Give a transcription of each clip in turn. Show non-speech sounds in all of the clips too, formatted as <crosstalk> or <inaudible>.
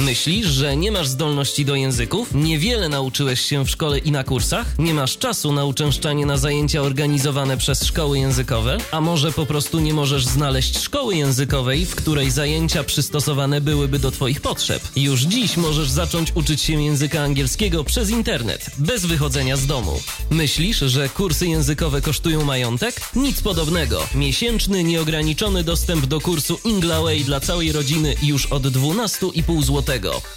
Myślisz, że nie masz zdolności do języków? Niewiele nauczyłeś się w szkole i na kursach? Nie masz czasu na uczęszczanie na zajęcia organizowane przez szkoły językowe? A może po prostu nie możesz znaleźć szkoły językowej, w której zajęcia przystosowane byłyby do Twoich potrzeb? Już dziś możesz zacząć uczyć się języka angielskiego przez internet, bez wychodzenia z domu. Myślisz, że kursy językowe kosztują majątek? Nic podobnego. Miesięczny, nieograniczony dostęp do kursu Inglaway dla całej rodziny już od 12,5 zł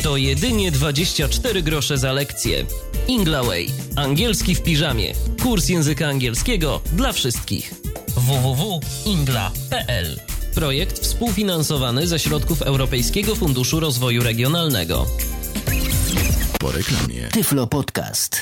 to jedynie 24 grosze za lekcję. Inglaway. Angielski w piżamie. Kurs języka angielskiego dla wszystkich. www.ingla.pl Projekt współfinansowany ze środków Europejskiego Funduszu Rozwoju Regionalnego. Po reklamie. Tyflo Podcast.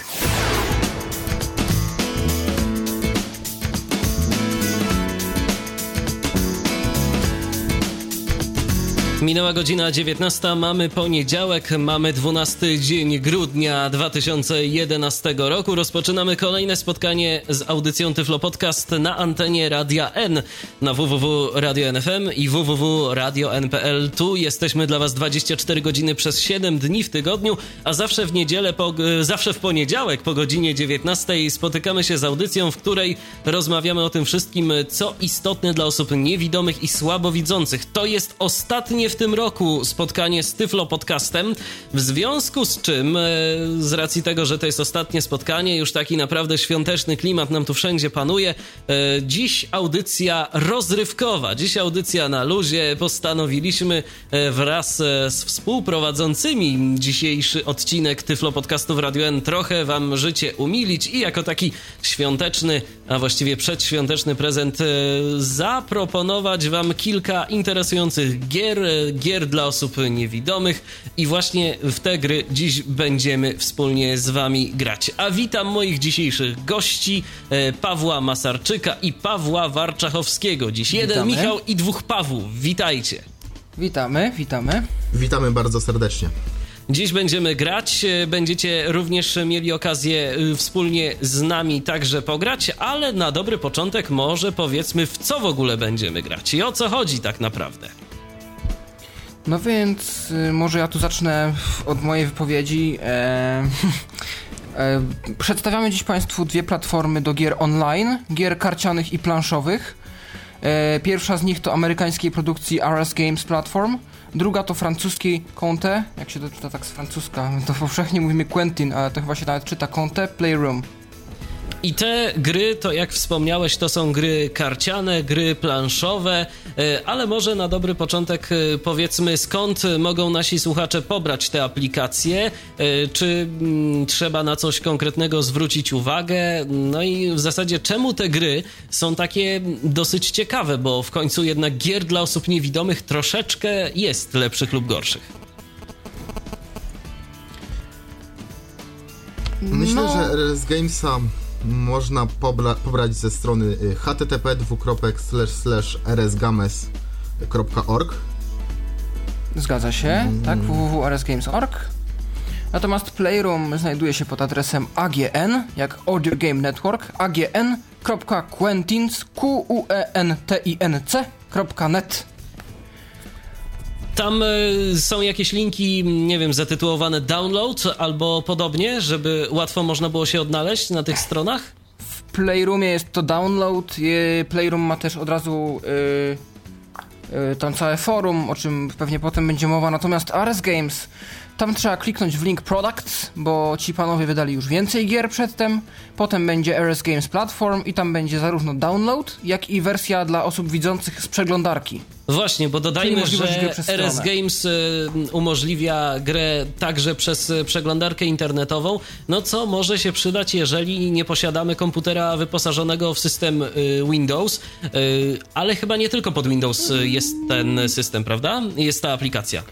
Minęła godzina 19, mamy poniedziałek, mamy 12 dzień grudnia 2011 roku. Rozpoczynamy kolejne spotkanie z audycją Tyflo Podcast na antenie Radia N na www.radio.nfm i www.radio.npl. Tu jesteśmy dla Was 24 godziny przez 7 dni w tygodniu, a zawsze w niedzielę, po, zawsze w poniedziałek po godzinie 19 spotykamy się z audycją, w której rozmawiamy o tym wszystkim, co istotne dla osób niewidomych i słabowidzących. To jest ostatnie w tym roku spotkanie z Tyflo Podcastem, w związku z czym, e, z racji tego, że to jest ostatnie spotkanie, już taki naprawdę świąteczny klimat nam tu wszędzie panuje, e, dziś audycja rozrywkowa, dziś audycja na luzie, postanowiliśmy e, wraz z współprowadzącymi dzisiejszy odcinek Tyflo Podcastu w Radio N trochę wam życie umilić i jako taki świąteczny, a właściwie przedświąteczny prezent zaproponować wam kilka interesujących gier, gier dla osób niewidomych i właśnie w te gry dziś będziemy wspólnie z wami grać. A witam moich dzisiejszych gości, e, Pawła Masarczyka i Pawła Warczachowskiego. Dziś jeden Witamy. Michał i dwóch Pawłów. Witajcie. Witamy, witamy. Witamy bardzo serdecznie. Dziś będziemy grać, e, będziecie również mieli okazję e, wspólnie z nami także pograć, ale na dobry początek może powiedzmy w co w ogóle będziemy grać i o co chodzi tak naprawdę. No więc y, może ja tu zacznę od mojej wypowiedzi. E, <laughs> e, przedstawiamy dziś Państwu dwie platformy do gier online, gier karcianych i planszowych. E, pierwsza z nich to amerykańskiej produkcji RS Games Platform, druga to francuskiej Conte, jak się to czyta tak z francuska, to powszechnie mówimy Quentin, ale to chyba się nawet czyta Conte Playroom. I te gry, to jak wspomniałeś, to są gry karciane, gry planszowe, e, ale może na dobry początek e, powiedzmy, skąd mogą nasi słuchacze pobrać te aplikacje, e, czy mm, trzeba na coś konkretnego zwrócić uwagę, no i w zasadzie czemu te gry są takie dosyć ciekawe, bo w końcu jednak gier dla osób niewidomych troszeczkę jest lepszych lub gorszych. Myślę, No. że RS Gamesa można pobra- pobrać ze strony y, http rsgames.org Zgadza się, tak, www.rsgames.org. Natomiast Playroom znajduje się pod adresem AGN, jak Audio Game Network, agn.quentins, Tam e, są jakieś linki, nie wiem, zatytułowane download albo podobnie, żeby łatwo można było się odnaleźć na tych stronach? W Playroomie jest to download, Playroom ma też od razu y, y, tam całe forum, o czym pewnie potem będzie mowa, natomiast RS Games, tam trzeba kliknąć w link Products, bo ci panowie wydali już więcej gier przedtem, potem będzie RS Games Platform i tam będzie zarówno download, jak i wersja dla osób widzących z przeglądarki. Właśnie, bo dodajmy, że RS. Games y, umożliwia grę także przez y, przeglądarkę internetową, no co może się przydać, jeżeli nie posiadamy komputera wyposażonego w system y, Windows, ale chyba nie tylko pod Windows jest ten system, prawda? Jest ta aplikacja.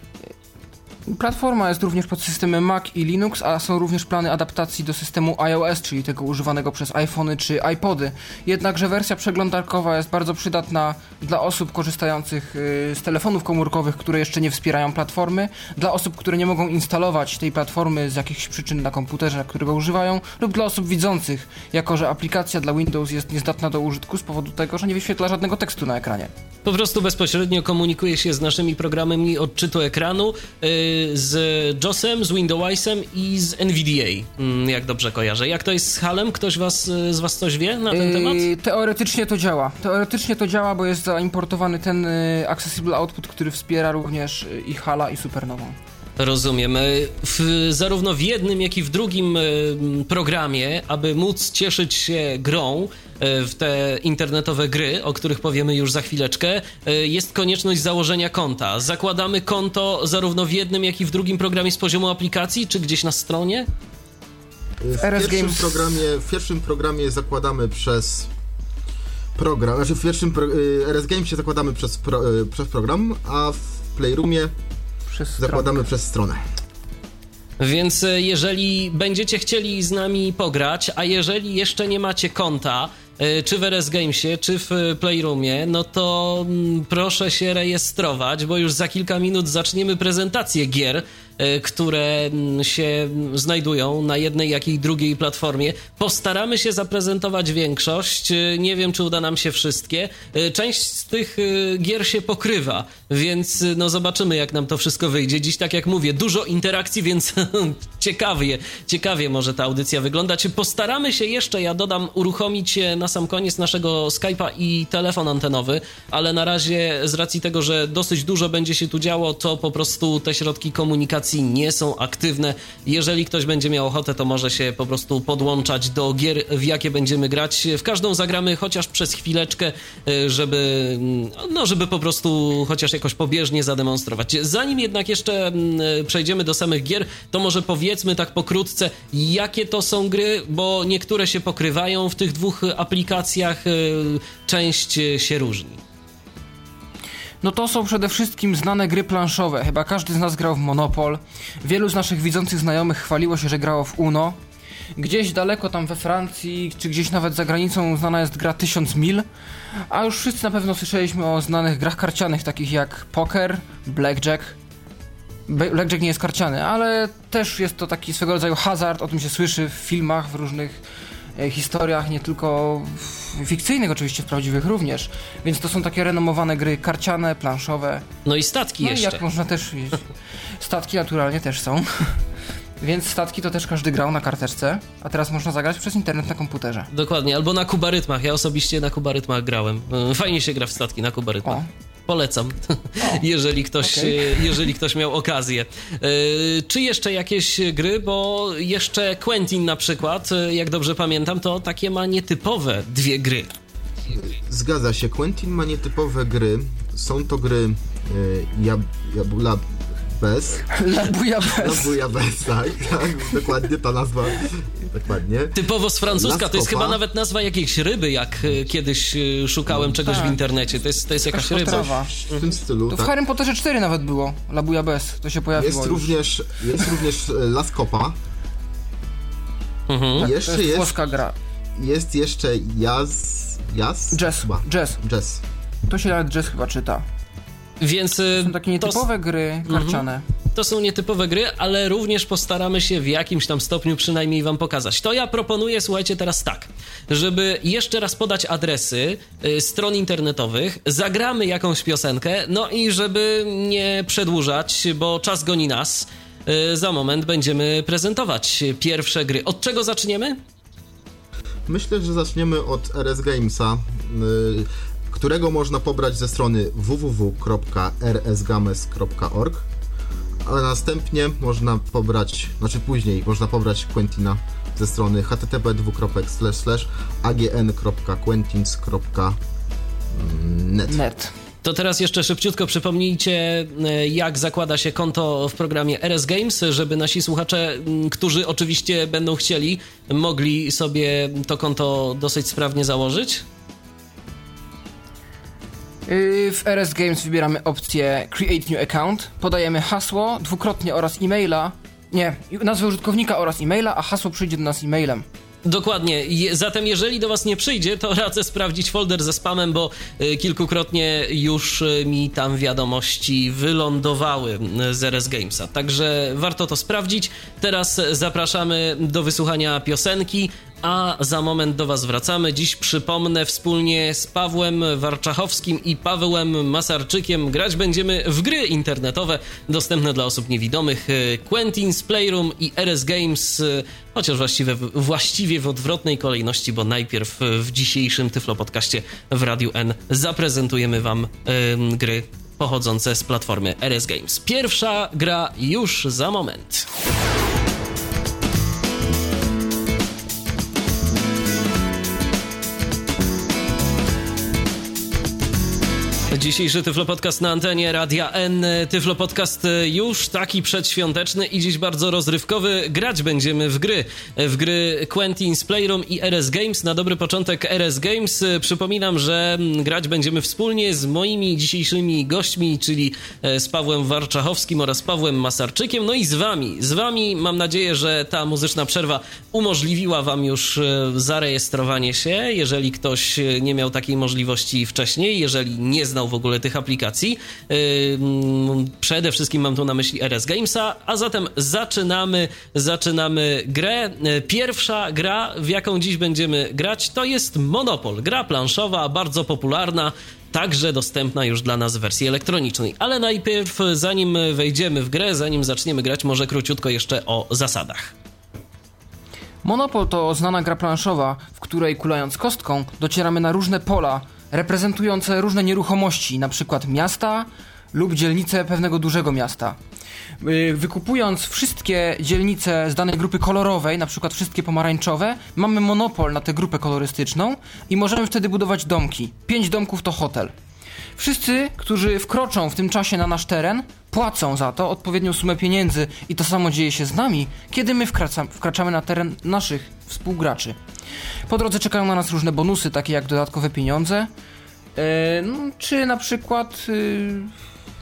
Platforma jest również pod systemem Mac i Linux, a są również plany adaptacji do systemu iOS, czyli tego używanego przez iPhony czy iPody. Jednakże wersja przeglądarkowa jest bardzo przydatna dla osób korzystających y, z telefonów komórkowych, które jeszcze nie wspierają platformy, dla osób, które nie mogą instalować tej platformy z jakichś przyczyn na komputerze, którego używają, lub dla osób widzących, jako że aplikacja dla Windows jest niezdatna do użytku z powodu tego, że nie wyświetla żadnego tekstu na ekranie. Po prostu bezpośrednio komunikuje się z naszymi programami odczytu ekranu, yy, z JOSem, z Windowsem i z NVDA, mm, jak dobrze kojarzę. Jak to jest z HALem? Ktoś was, y, z was coś wie na ten Yy, temat? Teoretycznie to działa. Teoretycznie to działa, bo jest zaimportowany ten y, Accessible Output, który wspiera również y, i Hala i Supernową. Rozumiem. W, zarówno w jednym, jak i w drugim programie, aby móc cieszyć się grą w te internetowe gry, o których powiemy już za chwileczkę, y, jest konieczność założenia konta. Zakładamy konto zarówno w jednym, jak i w drugim programie z poziomu aplikacji, czy gdzieś na stronie? W RS pierwszym, Games- programie, w pierwszym programie zakładamy przez program, znaczy w pierwszym pro, y, RS Gamesie zakładamy przez, pro, przez program, a w Playroomie Przez zakładamy przez stronę. Więc e, jeżeli będziecie chcieli z nami pograć, a jeżeli jeszcze nie macie konta, e, czy w RS Gamesie, czy w e, Playroomie, no to mm, proszę się rejestrować, bo już za kilka minut zaczniemy prezentację gier, e, które mm, się mm, znajdują na jednej, jak i drugiej platformie. Postaramy się zaprezentować większość. E, Nie wiem, czy uda nam się wszystkie. E, Część z tych e, gier się pokrywa, więc e, no zobaczymy, jak nam to wszystko wyjdzie. Dziś, tak jak mówię, dużo interakcji, więc <laughs> ciekawie, ciekawie może ta audycja wyglądać. Postaramy się jeszcze, ja dodam, uruchomić e, na sam koniec naszego Skype'a i telefon antenowy, ale na razie z racji tego, że dosyć dużo będzie się tu działo, to po prostu te środki komunikacji nie są aktywne. Jeżeli ktoś będzie miał ochotę, to może się po prostu podłączać do gier, w jakie będziemy grać. W każdą zagramy chociaż przez chwileczkę, e, żeby, mm, no, żeby po prostu chociaż jakoś pobieżnie zademonstrować. Zanim jednak jeszcze mm, e, przejdziemy do samych gier, to może powiedzmy tak pokrótce, jakie to są gry, bo niektóre się pokrywają w tych dwóch aplikacjach, e, część e, się różni. No to są przede wszystkim znane gry planszowe. Chyba każdy z nas grał w Monopol. Wielu z naszych widzących znajomych chwaliło się, że grało w Uno. Gdzieś daleko tam we Francji, czy gdzieś nawet za granicą znana jest gra 1000 mil. A już wszyscy na pewno słyszeliśmy o znanych grach karcianych, takich jak poker, blackjack. Blackjack nie jest karciany, ale też jest to taki swego rodzaju hazard, o tym się słyszy w filmach, w różnych e, historiach, nie tylko fikcyjnych oczywiście, w prawdziwych również. Więc to są takie renomowane gry karciane, planszowe. No i statki No i jeszcze. jak można też jeździć. <laughs> Statki naturalnie też są. <laughs> Więc statki to też każdy grał na karteczce, a teraz można zagrać przez internet na komputerze. Dokładnie, albo na kubarytmach. Ja osobiście na kubarytmach grałem. E, Fajnie się gra w statki na kubarytmach. O. Polecam, <laughs> jeżeli, ktoś, e, <laughs> jeżeli ktoś miał okazję. E, Czy jeszcze jakieś gry? Bo jeszcze Quentin na przykład, e, jak dobrze pamiętam, to takie ma nietypowe dwie gry. Zgadza się, Quentin ma nietypowe gry. Są to gry y, Jab, Jabula Bez. Labuja bez. Jabula Bez, tak, tak, dokładnie ta nazwa. Dokładnie. Typowo z francuska, to jest chyba nawet nazwa jakiejś ryby, jak e, kiedyś e, szukałem czegoś w tak. internecie. To jest, to jest jakaś ryba. W tym stylu, To w tak. Harry Potterze 4 nawet było. Labuja bez. To się pojawiło Jest już. również, jest również e, Laskopa. Mhm. Tak, to Jeszcze jest jest, włoska gra. jest jeszcze Jazz... Jazz? Jazz. Chyba. Jazz. Jazz. To się nawet jazz chyba czyta. Więc e, Są takie to, nietypowe gry karciane. to są nietypowe gry, ale również postaramy się w jakimś tam stopniu przynajmniej wam pokazać. To ja proponuję, słuchajcie, teraz tak, żeby jeszcze raz podać adresy y, stron internetowych, zagramy jakąś piosenkę, no i żeby nie przedłużać, bo czas goni nas, y, za moment będziemy prezentować pierwsze gry. Od czego zaczniemy? Myślę, że zaczniemy od RS Gamesa, y, którego można pobrać ze strony www.rsgames.org, a następnie można pobrać, znaczy później można pobrać Quentina ze strony http://agn.quentins.net. Net. To teraz jeszcze szybciutko przypomnijcie, e, jak zakłada się konto w programie RS Games, żeby nasi słuchacze, którzy oczywiście będą chcieli, mogli sobie to konto dosyć sprawnie założyć. Yy, w RS Games wybieramy opcję Create New Account, podajemy hasło dwukrotnie oraz e-maila. Nie, nazwę użytkownika oraz e-maila, a hasło przyjdzie do nas e-mailem. Dokładnie. Zatem jeżeli do was nie przyjdzie, to radzę sprawdzić folder ze spamem, bo y, kilkukrotnie już y, mi tam wiadomości wylądowały y, z RS Gamesa. Także warto to sprawdzić. Teraz zapraszamy do wysłuchania piosenki, a za moment do Was wracamy. Dziś przypomnę wspólnie z Pawłem Warczachowskim i Pawełem Masarczykiem grać będziemy w gry internetowe dostępne dla osób niewidomych Quentin's Playroom i RS Games, chociaż właściwie, właściwie w odwrotnej kolejności, bo najpierw w dzisiejszym Tyflo Podcaście w Radiu N zaprezentujemy Wam gry pochodzące z platformy RS Games. Pierwsza gra już za moment. Dzisiejszy Tyflo Podcast na antenie Radia N. Tyflo Podcast już taki przedświąteczny i dziś bardzo rozrywkowy. Grać będziemy w gry. W gry Quentin's Playroom i RS Games. Na dobry początek RS Games. Przypominam, że grać będziemy wspólnie z moimi dzisiejszymi gośćmi, czyli z Pawłem Warczachowskim oraz Pawłem Masarczykiem. No i z wami. Z wami mam nadzieję, że ta muzyczna przerwa umożliwiła wam już zarejestrowanie się. Jeżeli ktoś nie miał takiej możliwości wcześniej, jeżeli nie znał w ogóle tych aplikacji. Przede wszystkim mam tu na myśli RS Gamesa, a zatem zaczynamy, zaczynamy grę. Pierwsza gra, w jaką dziś będziemy grać, to jest Monopol. Gra planszowa, bardzo popularna, także dostępna już dla nas w wersji elektronicznej. Ale najpierw, zanim wejdziemy w grę, zanim zaczniemy grać, może króciutko jeszcze o zasadach. Monopol to znana gra planszowa, w której kulając kostką docieramy na różne pola, reprezentujące różne nieruchomości, np. miasta lub dzielnice pewnego dużego miasta. Wykupując wszystkie dzielnice z danej grupy kolorowej, np. wszystkie pomarańczowe, mamy monopol na tę grupę kolorystyczną i możemy wtedy budować domki. Pięć domków to hotel. Wszyscy, którzy wkroczą w tym czasie na nasz teren, płacą za to odpowiednią sumę pieniędzy i to samo dzieje się z nami, kiedy my wkracam, wkraczamy na teren naszych współgraczy. Po drodze czekają na nas różne bonusy, takie jak dodatkowe pieniądze, yy, no, czy na przykład... Yy,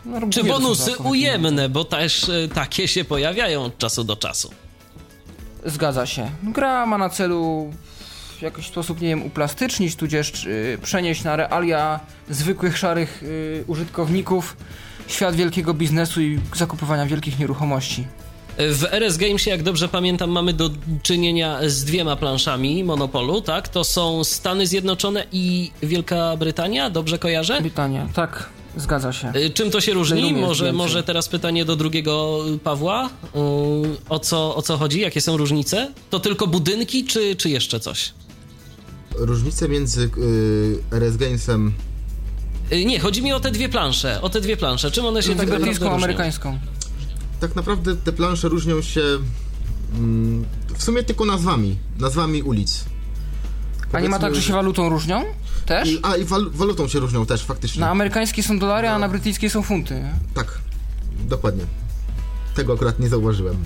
no, czy bonusy ujemne, pieniądze. bo też yy, takie się pojawiają od czasu do czasu. Zgadza się. Gra ma na celu w jakiś sposób, nie wiem, uplastycznić, tudzież yy, przenieść na realia zwykłych, szarych użytkowników świat wielkiego biznesu i zakupywania wielkich nieruchomości. W RS Gamesie, jak dobrze pamiętam, mamy do czynienia z dwiema planszami Monopolu, tak? To są Stany Zjednoczone i Wielka Brytania, dobrze kojarzę? Brytania, tak. Zgadza się. Czym to się różni? Może, może teraz pytanie do drugiego Pawła. O co, o co chodzi? Jakie są różnice? To tylko budynki, czy, czy jeszcze coś? Różnice między yy, RS Gamesem nie, chodzi mi o te dwie plansze. O te dwie plansze. Czym one się tak naprawdę różnią? amerykańską. Tak naprawdę te plansze różnią się mm, w sumie tylko nazwami. Nazwami ulic. A nie ma tak, że się walutą różnią? Też? I, a i wal, walutą się różnią też faktycznie. Na amerykańskie są dolary, no. a na brytyjskie są funty. Nie? Tak, dokładnie. Tego akurat nie zauważyłem.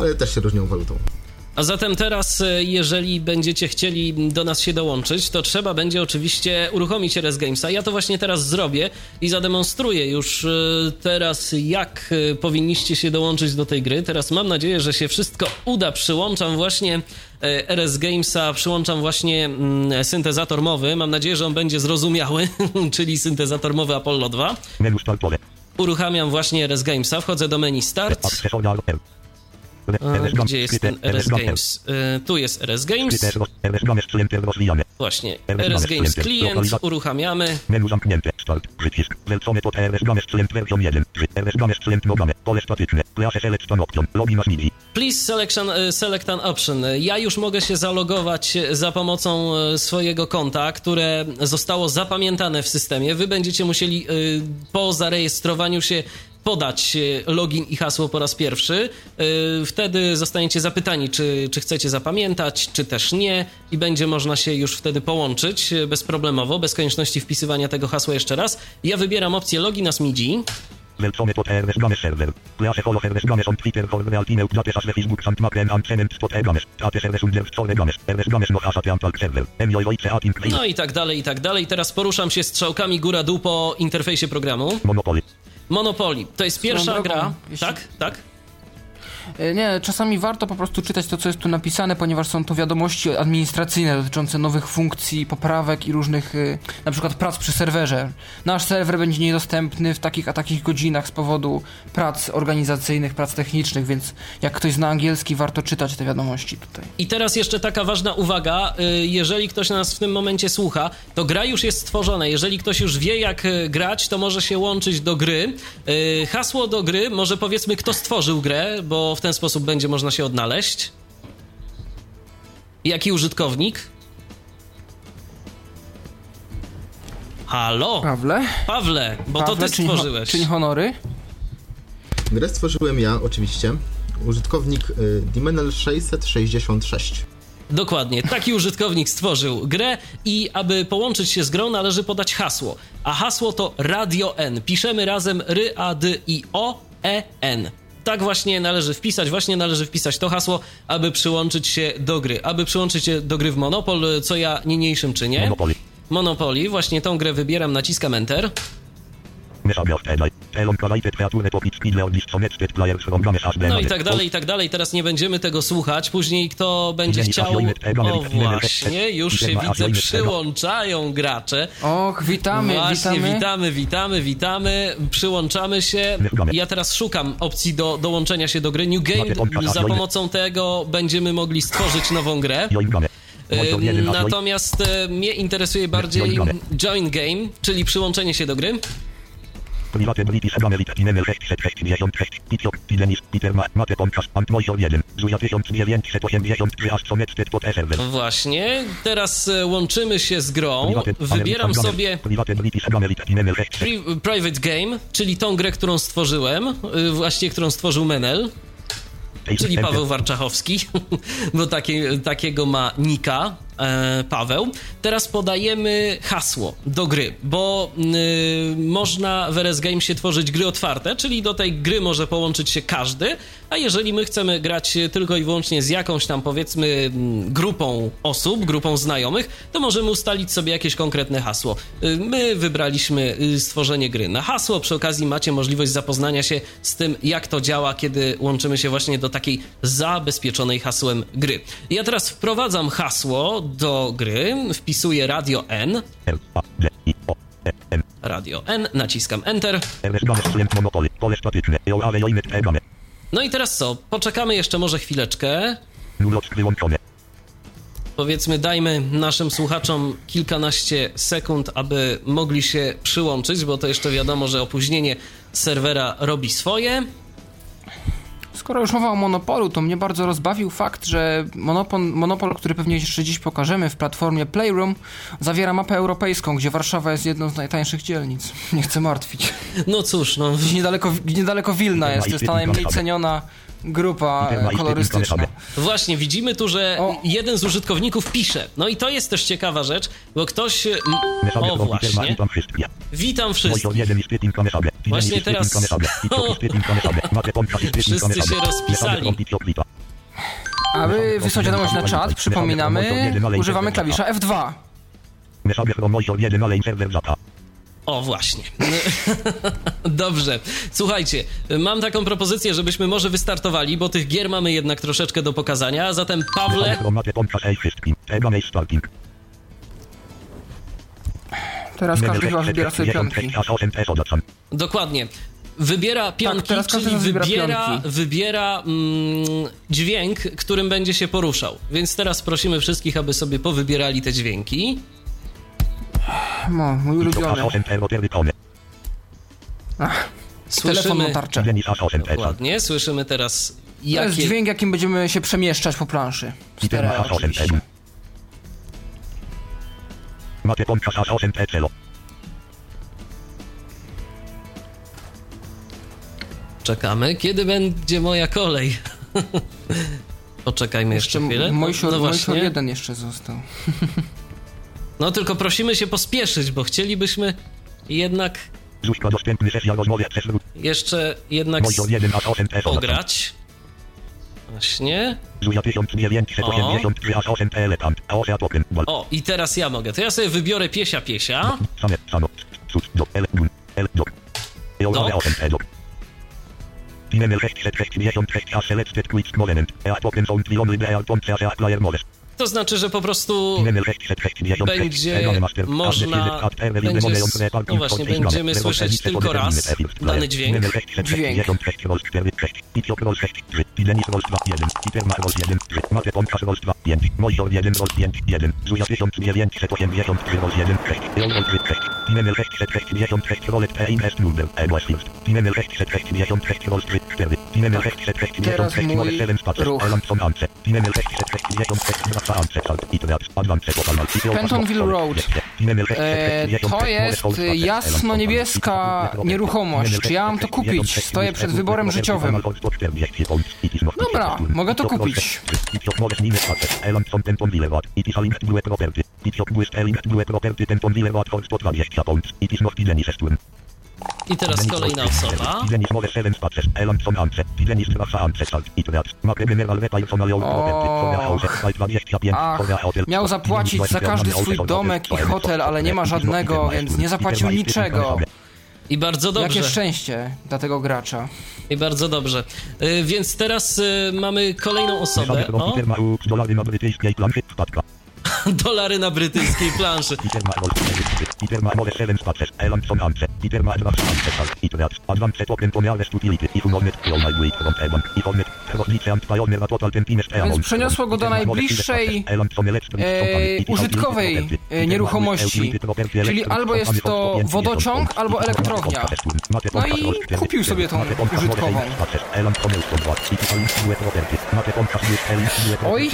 Ale też się różnią walutą. A zatem teraz, jeżeli będziecie chcieli do nas się dołączyć, to trzeba będzie oczywiście uruchomić RS Gamesa. Ja to właśnie teraz zrobię i zademonstruję już teraz, jak powinniście się dołączyć do tej gry. Teraz mam nadzieję, że się wszystko uda. Przyłączam właśnie RS Gamesa, przyłączam właśnie syntezator mowy. Mam nadzieję, że on będzie zrozumiały, <laughs> czyli syntezator mowy Apollo 2. Uruchamiam właśnie RS Gamesa, wchodzę do menu Start. A, gdzie jest ten RS Games? Y, tu jest RS Games. Właśnie, RS Games klient, uruchamiamy. Menu zamknięte, start, przycisk, wlecony pod RS Games klient version 1, RS Games klient pole statyczne, please select an option, login as MIDI. Please an, select an option. Ja już mogę się zalogować za pomocą swojego konta, które zostało zapamiętane w systemie. Wy będziecie musieli po zarejestrowaniu się podać login i hasło po raz pierwszy. Wtedy zostaniecie zapytani, czy, czy chcecie zapamiętać, czy też nie, i będzie można się już wtedy połączyć bezproblemowo, bez konieczności wpisywania tego hasła jeszcze raz. Ja wybieram opcję login as MIDI. Welcome to TRS Games server. Please follow RS Games on Twitter for the ultimate latest as the Facebook and Mac and Cement spot Games. Tate server under store Games. RS Games no hasat server. No i tak dalej, i tak dalej. Teraz poruszam się strzałkami góra-dół po interfejsie programu. Monopoly. Monopoly. To jest pierwsza gra. jeśli- Tak, tak. E, Nie, czasami warto po prostu czytać to, co jest tu napisane, ponieważ są to wiadomości administracyjne dotyczące nowych funkcji, poprawek i różnych, y, na przykład prac przy serwerze. Nasz serwer będzie niedostępny w takich a takich godzinach z powodu prac organizacyjnych, prac technicznych, więc jak ktoś zna angielski, warto czytać te wiadomości tutaj. I teraz jeszcze taka ważna uwaga. y, Jeżeli ktoś nas w tym momencie słucha, to gra już jest stworzona. Jeżeli ktoś już wie, jak grać, to może się łączyć do gry. Hasło do gry, może powiedzmy, kto stworzył grę, bo w ten sposób będzie można się odnaleźć. Jaki użytkownik? Halo, Pawle? Pawle, bo to Pawle, ty czyń ho- stworzyłeś. Czyń honory? Grę stworzyłem ja, oczywiście. Użytkownik y, Dimenel 666. Dokładnie, taki użytkownik stworzył grę i aby połączyć się z grą należy podać hasło. A hasło to Radio N. Piszemy razem ry, a, d, i, o, e, n. Tak właśnie należy wpisać, właśnie należy wpisać to hasło, aby przyłączyć się do gry. Aby przyłączyć się do gry w Monopol, co ja niniejszym czynię. Monopoly. Monopoly, właśnie tą grę wybieram, naciskam Enter. No i tak dalej, i tak dalej. Teraz nie będziemy tego słuchać. Później kto będzie chciał... O właśnie, już się widzę, przyłączają gracze. Och, witamy, Właśnie, witamy. witamy, witamy, witamy, przyłączamy się. Ja teraz szukam opcji do dołączenia się do gry New Game. Za pomocą tego będziemy mogli stworzyć nową grę. Ym, Natomiast e, mnie interesuje bardziej Join Game, czyli przyłączenie się do gry. Dimenel 666. Pitiok, Tidenis, Peter Ma, Mate Podcast, Antmoisor 1. Zuja 1983 aż sonectet pod server. Właśnie, teraz e, łączymy się z grą. Wybieram sobie Private British America Dimenel 666. Pri- Private Game, czyli tą grę, którą stworzyłem, y, właściwie którą stworzył Menel, czyli Paweł Warczachowski, <laughs> bo takie, takiego ma nika Paweł. Teraz podajemy hasło do gry, bo y, można w RS Game się tworzyć gry otwarte, czyli do tej gry może połączyć się każdy, a jeżeli my chcemy grać tylko i wyłącznie z jakąś tam powiedzmy mm, grupą osób, grupą znajomych, to możemy ustalić sobie jakieś konkretne hasło. Y, My wybraliśmy y, stworzenie gry na hasło, przy okazji macie możliwość zapoznania się z tym, jak to działa, kiedy łączymy się właśnie do takiej zabezpieczonej hasłem gry. Ja teraz wprowadzam hasło do gry, wpisuję Radio N. Radio N, naciskam Enter. No i teraz co? Poczekamy jeszcze może chwileczkę. Powiedzmy, dajmy naszym słuchaczom kilkanaście sekund, aby mogli się przyłączyć, bo to jeszcze wiadomo, że opóźnienie serwera robi swoje. Skoro już mowa o Monopolu, to mnie bardzo rozbawił fakt, że Monopol, Monopol, który pewnie jeszcze dziś pokażemy w platformie Playroom, zawiera mapę europejską, gdzie Warszawa jest jedną z najtańszych dzielnic. Nie chcę martwić. No cóż, no. Gdzieś niedaleko, niedaleko Wilna jest, to jest ta najmniej ceniona grupa kolorystyczna. Właśnie, widzimy tu, że O. jeden z użytkowników pisze. No i to jest też ciekawa rzecz, bo ktoś. O, właśnie. Witam wszystkich. Moisor 1 i Spitting Mesabia. Tidenis Właśnie teraz- Spitting Wszyscy się rozpisali. Aby wysłać wiadomość na czat, przypominamy, używamy klawisza F2. O, właśnie. <laughs> Dobrze. Słuchajcie, mam taką propozycję, żebyśmy może wystartowali, bo tych gier mamy jednak troszeczkę do pokazania. A zatem, Pawle. Teraz każdy chyba wybiera sobie 666 piątki. aż 8 S odlaczam. dokładnie. Wybiera pionki, teraz każdy czyli wybiera wybiera, pionki. wybiera mm, dźwięk, którym będzie się poruszał. Więc teraz prosimy wszystkich, aby sobie powybierali te dźwięki. No, mój ulubiony. 8 S roterytony. Telefon Słyszymy... na tarczę. Tidenis aż 8 S. Dokładnie, słyszymy teraz, To jest jakie... dźwięk, jakim będziemy się przemieszczać po planszy. Stereo aż 8 S. oczywiście. Mate Podcast aż 8 S. Celo. Czekamy. Kiedy będzie moja kolej? <laughs> Poczekajmy jeszcze Jeszcze chwilę. No Mojsior właśnie. jeden jeszcze został. <laughs> No tylko prosimy się pospieszyć, bo chcielibyśmy jednak jeszcze jednak Monitor 1 aż 8 T pograć. Właśnie. Zuja 1983 aż 8 T eletant. A 8 token. Wal. O, i teraz ja mogę. To ja sobie wybiorę piesia piesia. Dok. 8 T, dok. Pinenel 666 aż selected quick moment. A token są triony B a ponce aż a player modest. To znaczy, że po prostu Pinenel 666 będzie można, będzie, no właśnie, będziemy słyszeć tylko raz dany dźwięk. Dźwięk. Teraz mój ruch. Pentonville Road. E, to jest jasno-niebieska nieruchomość. Czy ja mam to kupić? Stoję przed wyborem życiowym. Dobra, mogę to kupić. I teraz kolejna osoba. miał zapłacić za każdy swój domek i hotel, ale nie ma żadnego, więc nie zapłacił niczego. I bardzo dobrze. Jakie szczęście dla tego gracza. I bardzo dobrze. Y, więc teraz y, mamy kolejną osobę. O, <laughs> dolary na brytyjskiej planszy. Więc przeniosło go do najbliższej e, użytkowej e, nieruchomości. Czyli albo jest to wodociąg, albo elektrownia. No i kupił sobie tą użytkową. Oj,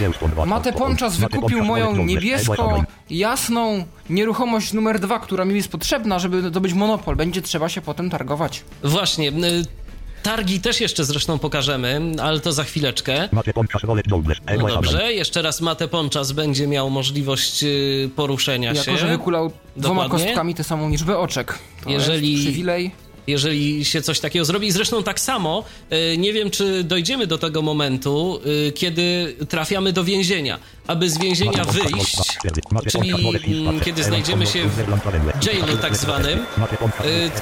Mate Ponczas wykupił moją niebiesko jasną nieruchomość numer dwa, która mi jest potrzebna, żeby zdobyć monopol. Będzie trzeba się potem targować. Właśnie. y, Targi też jeszcze zresztą pokażemy, ale to za chwileczkę. No dobrze, jeszcze raz Mate Ponczas będzie miał możliwość y, poruszenia się. Jako, że wykulał dwoma Dokładnie. kostkami tę samą liczbę oczek. To Jeżeli- jest przywilej. Jeżeli się coś takiego zrobi. Zresztą tak samo, y, nie wiem, czy dojdziemy do tego momentu, y, kiedy trafiamy do więzienia. Aby z więzienia wyjść, czyli kiedy znajdziemy się w jailu tak zwanym, y,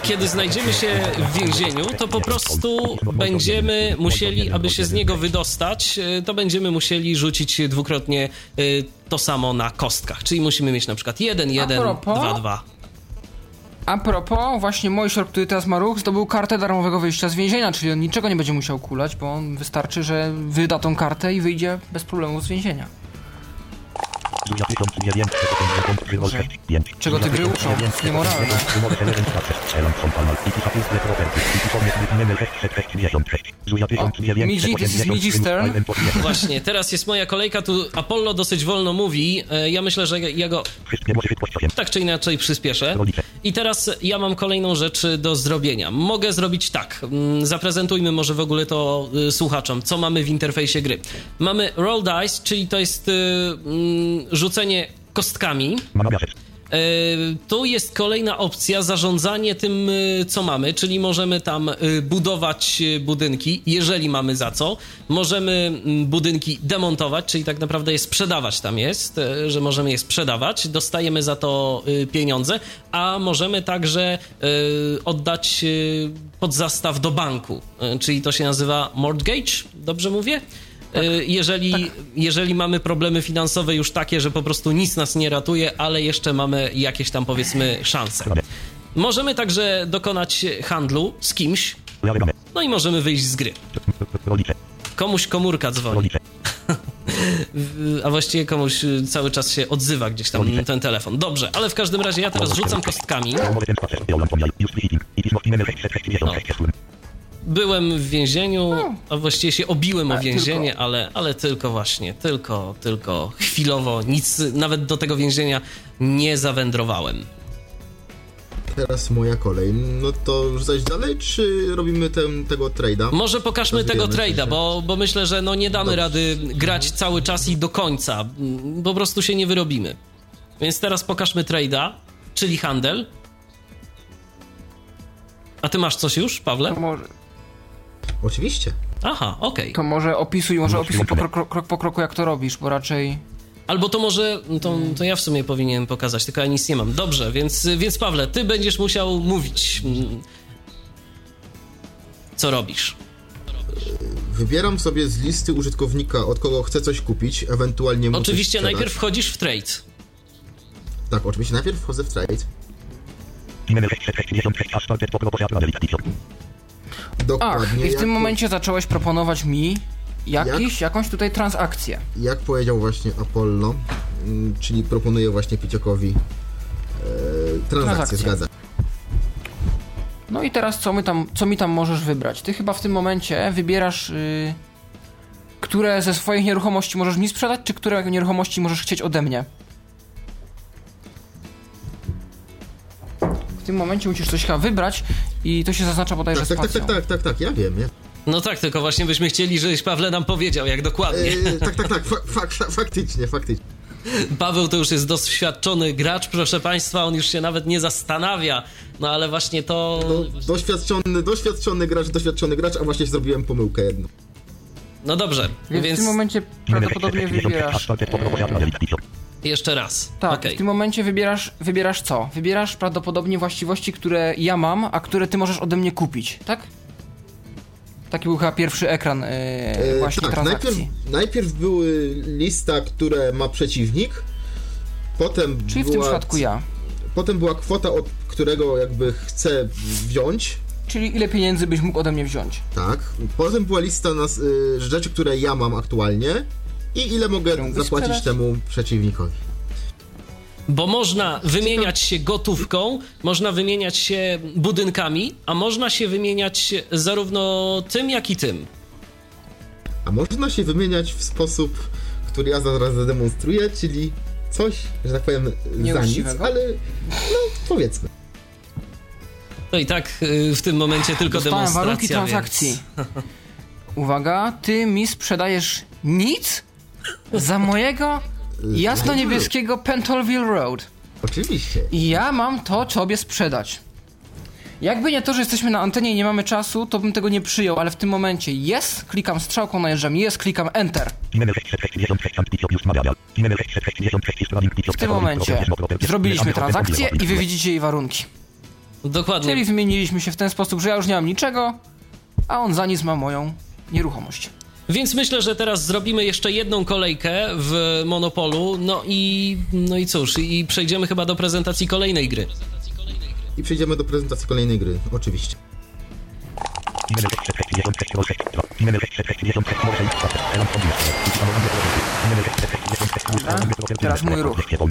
kiedy znajdziemy się w więzieniu, to po prostu będziemy musieli, aby się z niego wydostać, to będziemy musieli rzucić dwukrotnie to samo na kostkach. Czyli musimy mieć na przykład 1, 1, propos- 2, 2. A propos, właśnie Mojsior, który teraz ma ruch, zdobył kartę darmowego wyjścia z więzienia, czyli on niczego nie będzie musiał kulać, bo on wystarczy, że wyda tą kartę i wyjdzie bez problemu z więzienia. Czego te gry uczą? Niemoralne. Midzi, this is Midzi Stern. Właśnie, teraz jest moja kolejka, tu Apollo dosyć wolno mówi. E, Ja myślę, że ja go tak czy inaczej przyspieszę. I teraz ja mam kolejną rzecz do zrobienia. Mogę zrobić tak. mm, Zaprezentujmy może w ogóle to y, słuchaczom, co mamy w interfejsie gry. Mamy roll dice, czyli to jest y, mm, rzucenie kostkami. E, Tu jest kolejna opcja, zarządzanie tym, e, co mamy, czyli możemy tam e, budować budynki, jeżeli mamy za co. Możemy budynki demontować, czyli tak naprawdę je sprzedawać tam jest, że możemy je sprzedawać, dostajemy za to pieniądze, a możemy także oddać e, pod zastaw do banku, czyli to się nazywa mortgage, dobrze mówię? E, Jeżeli, jeżeli mamy problemy finansowe już takie, że po prostu nic nas nie ratuje, ale jeszcze mamy jakieś tam powiedzmy szanse. Możemy także dokonać handlu z kimś, no i możemy wyjść z gry. Komuś komórka dzwoni, a właściwie komuś y, cały czas się odzywa gdzieś tam ten telefon. Dobrze, ale w każdym razie ja teraz rzucam kostkami. Byłem w więzieniu, a właściwie się obiłem o więzienie, tylko. ale, ale tylko właśnie, tylko, tylko chwilowo, nic, nawet do tego więzienia nie zawędrowałem. Teraz moja kolej. No to rzucać dalej, czy robimy ten, tego trade'a? Może pokażmy tego trade'a, bo, bo myślę, że no nie damy Dobrze. rady grać cały czas i do końca. Po prostu się nie wyrobimy. Więc teraz pokażmy trade'a, czyli handel. A ty masz coś już, Pawle? To może, Oczywiście. Aha, okej. to może opisuj, może opisuj po krok, krok po kroku, jak to robisz, bo raczej... Albo to może, to, to ja w sumie powinienem pokazać, tylko ja nic nie mam. Dobrze, więc, więc Pawle, ty będziesz musiał mówić, mm, co robisz. Wybieram sobie z listy użytkownika, od kogo chcę coś kupić, ewentualnie mu Oczywiście najpierw wchodzisz w trade. Tak, oczywiście najpierw wchodzę w trade. Numer 666 aż started po propozycja delikatio. Ach, Dokładnie. i w tym jak, momencie zacząłeś proponować mi jakiś, jakąś tutaj transakcję. Jak powiedział właśnie Apollo, mm, czyli proponuję właśnie Piciokowi e, transakcję, Transakcję. zgadza. No i teraz co, my tam, co mi tam możesz wybrać? Ty chyba w tym momencie wybierasz, y, które ze swoich nieruchomości możesz mi sprzedać, czy które nieruchomości możesz chcieć ode mnie? W tym momencie musisz coś chyba wybrać i to się zaznacza bodajże Tak, tak, tak, spacją. tak, tak, tak, tak, ja wiem, ja. No tak, tylko właśnie byśmy chcieli, żebyś Pawle nam powiedział, jak dokładnie. E, tak, tak, tak, fa, fa, fa, faktycznie, faktycznie. Paweł to już jest doświadczony gracz, proszę państwa, on już się nawet nie zastanawia. No ale właśnie to. No, doświadczony, doświadczony gracz, doświadczony gracz, a właśnie zrobiłem pomyłkę jedną. No dobrze, Więc, więc w tym momencie prawdopodobnie 666 aż wybierasz... e, jeszcze raz. Tak, Okej. w tym momencie wybierasz, wybierasz co? Wybierasz prawdopodobnie właściwości, które ja mam, a które ty możesz ode mnie kupić, tak? Taki był chyba pierwszy ekran E, właśnie tak, najpierw, transakcji. najpierw były lista, które ma przeciwnik, potem Czyli w była, tym przypadku ja. Potem była kwota, od którego jakby chcę wziąć, Czyli ile pieniędzy byś mógł ode mnie wziąć? tak. Potem była lista nas, y, rzeczy, które ja mam aktualnie i ile mogę zapłacić sprzedać? temu przeciwnikowi. Bo można wymieniać się gotówką, można wymieniać się budynkami, a można się wymieniać zarówno tym, jak i tym. A można się wymieniać w sposób, który ja zaraz zademonstruję, czyli coś, że tak powiem, za nic, ale no powiedzmy. No i tak y, w tym momencie tylko Dostałem demonstracja. warunki transakcji. Więc... Uwaga, ty mi sprzedajesz nic za mojego jasno-niebieskiego Pentonville Road. Oczywiście. I ja mam to tobie sprzedać. Jakby nie to, że jesteśmy na antenie i nie mamy czasu, to bym tego nie przyjął, ale w tym momencie jest, klikam strzałką, najeżdżam jest, klikam enter. Numer 666 Antipio już namawiał. Numer 666 Sprawing Pitio W tym momencie zrobiliśmy transakcję i wy widzicie jej warunki. Dokładnie. Czyli wymieniliśmy się w ten sposób, że ja już nie mam niczego, a on za nic ma moją nieruchomość. Więc myślę, że teraz zrobimy jeszcze jedną kolejkę w Monopolu. No i, no i cóż, i przejdziemy chyba do prezentacji kolejnej gry. I przejdziemy do prezentacji kolejnej gry, oczywiście. Numer 666 Wolfek 2.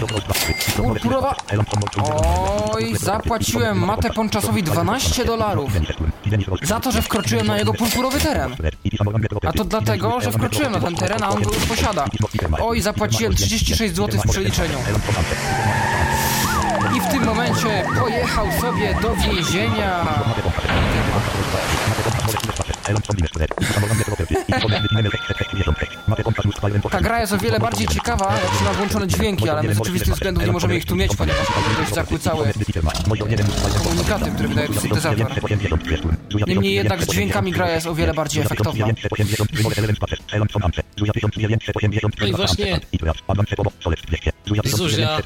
Numer 666 Wolfek 2. Elan Kombinat. Numer 666 Teraz mój ruch. Pięć. Purpurowa. Oj, zapłaciłem Mate Ponczasowi 12 dolarów. Za to, że wkroczyłem na jego purpurowy teren. A to dlatego, że wkroczyłem na ten teren, a on go już posiada. Oj, zapłaciłem 36 zł w przeliczeniu. I w tym momencie pojechał sobie do więzienia. Ta gra jest o wiele bardziej ciekawa, jak się ma włączone dźwięki, ale my z oczywistych względów nie możemy ich tu mieć, ponieważ dość zakłócały komunikaty, które wydaje syntezator. Niemniej jednak z dźwiękami gra jest o wiele bardziej efektowna. No i właśnie Zuzia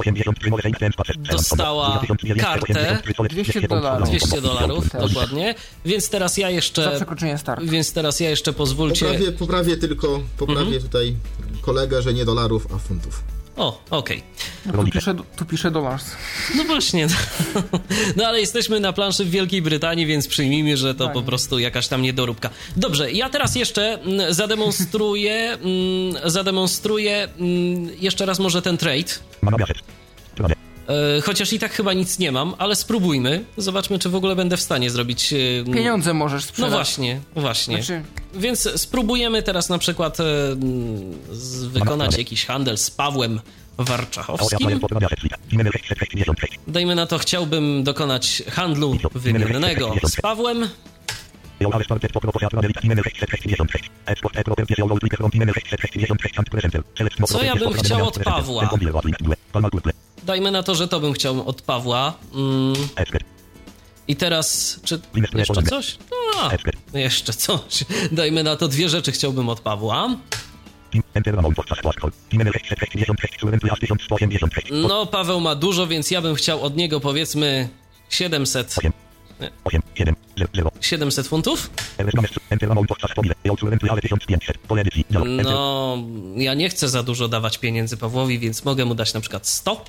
dostała kartę 200 dolarów. 200 dolarów, dokładnie. Więc teraz ja Za jeszcze. przekroczenie Więc teraz ja jeszcze pozwólcie. Poprawię, poprawię tylko, poprawię Mhm. tutaj kolegę, że nie dolarów, a funtów. O, okej. No, tu, pisze, tu pisze dollars. No właśnie. No ale jesteśmy na planszy w Wielkiej Brytanii, więc przyjmijmy, że to Tak. po prostu jakaś tam niedoróbka. Dobrze, ja teraz jeszcze mm, zademonstruję, mm, zademonstruję mm, jeszcze raz może ten trade. E, Chociaż i tak chyba nic nie mam, ale spróbujmy. Zobaczmy, czy w ogóle będę w stanie zrobić. e, Pieniądze możesz No sprzedać. właśnie, właśnie. Znaczy, Więc spróbujemy teraz na przykład e, wykonać jakiś handel z Pawłem Warczachowskim. Dajmy na to, chciałbym dokonać handlu wymiennego z Pawłem. Co ja bym chciał od Pawła? Dajmy na to, że to bym chciał od Pawła. Mm, I teraz, czy jeszcze coś? A, jeszcze coś. Dajmy na to dwie rzeczy chciałbym od Pawła. No, Paweł ma dużo, więc ja bym chciał od niego powiedzmy 700. 700 funtów? No, ja nie chcę za dużo dawać pieniędzy Pawłowi, więc mogę mu dać na przykład 100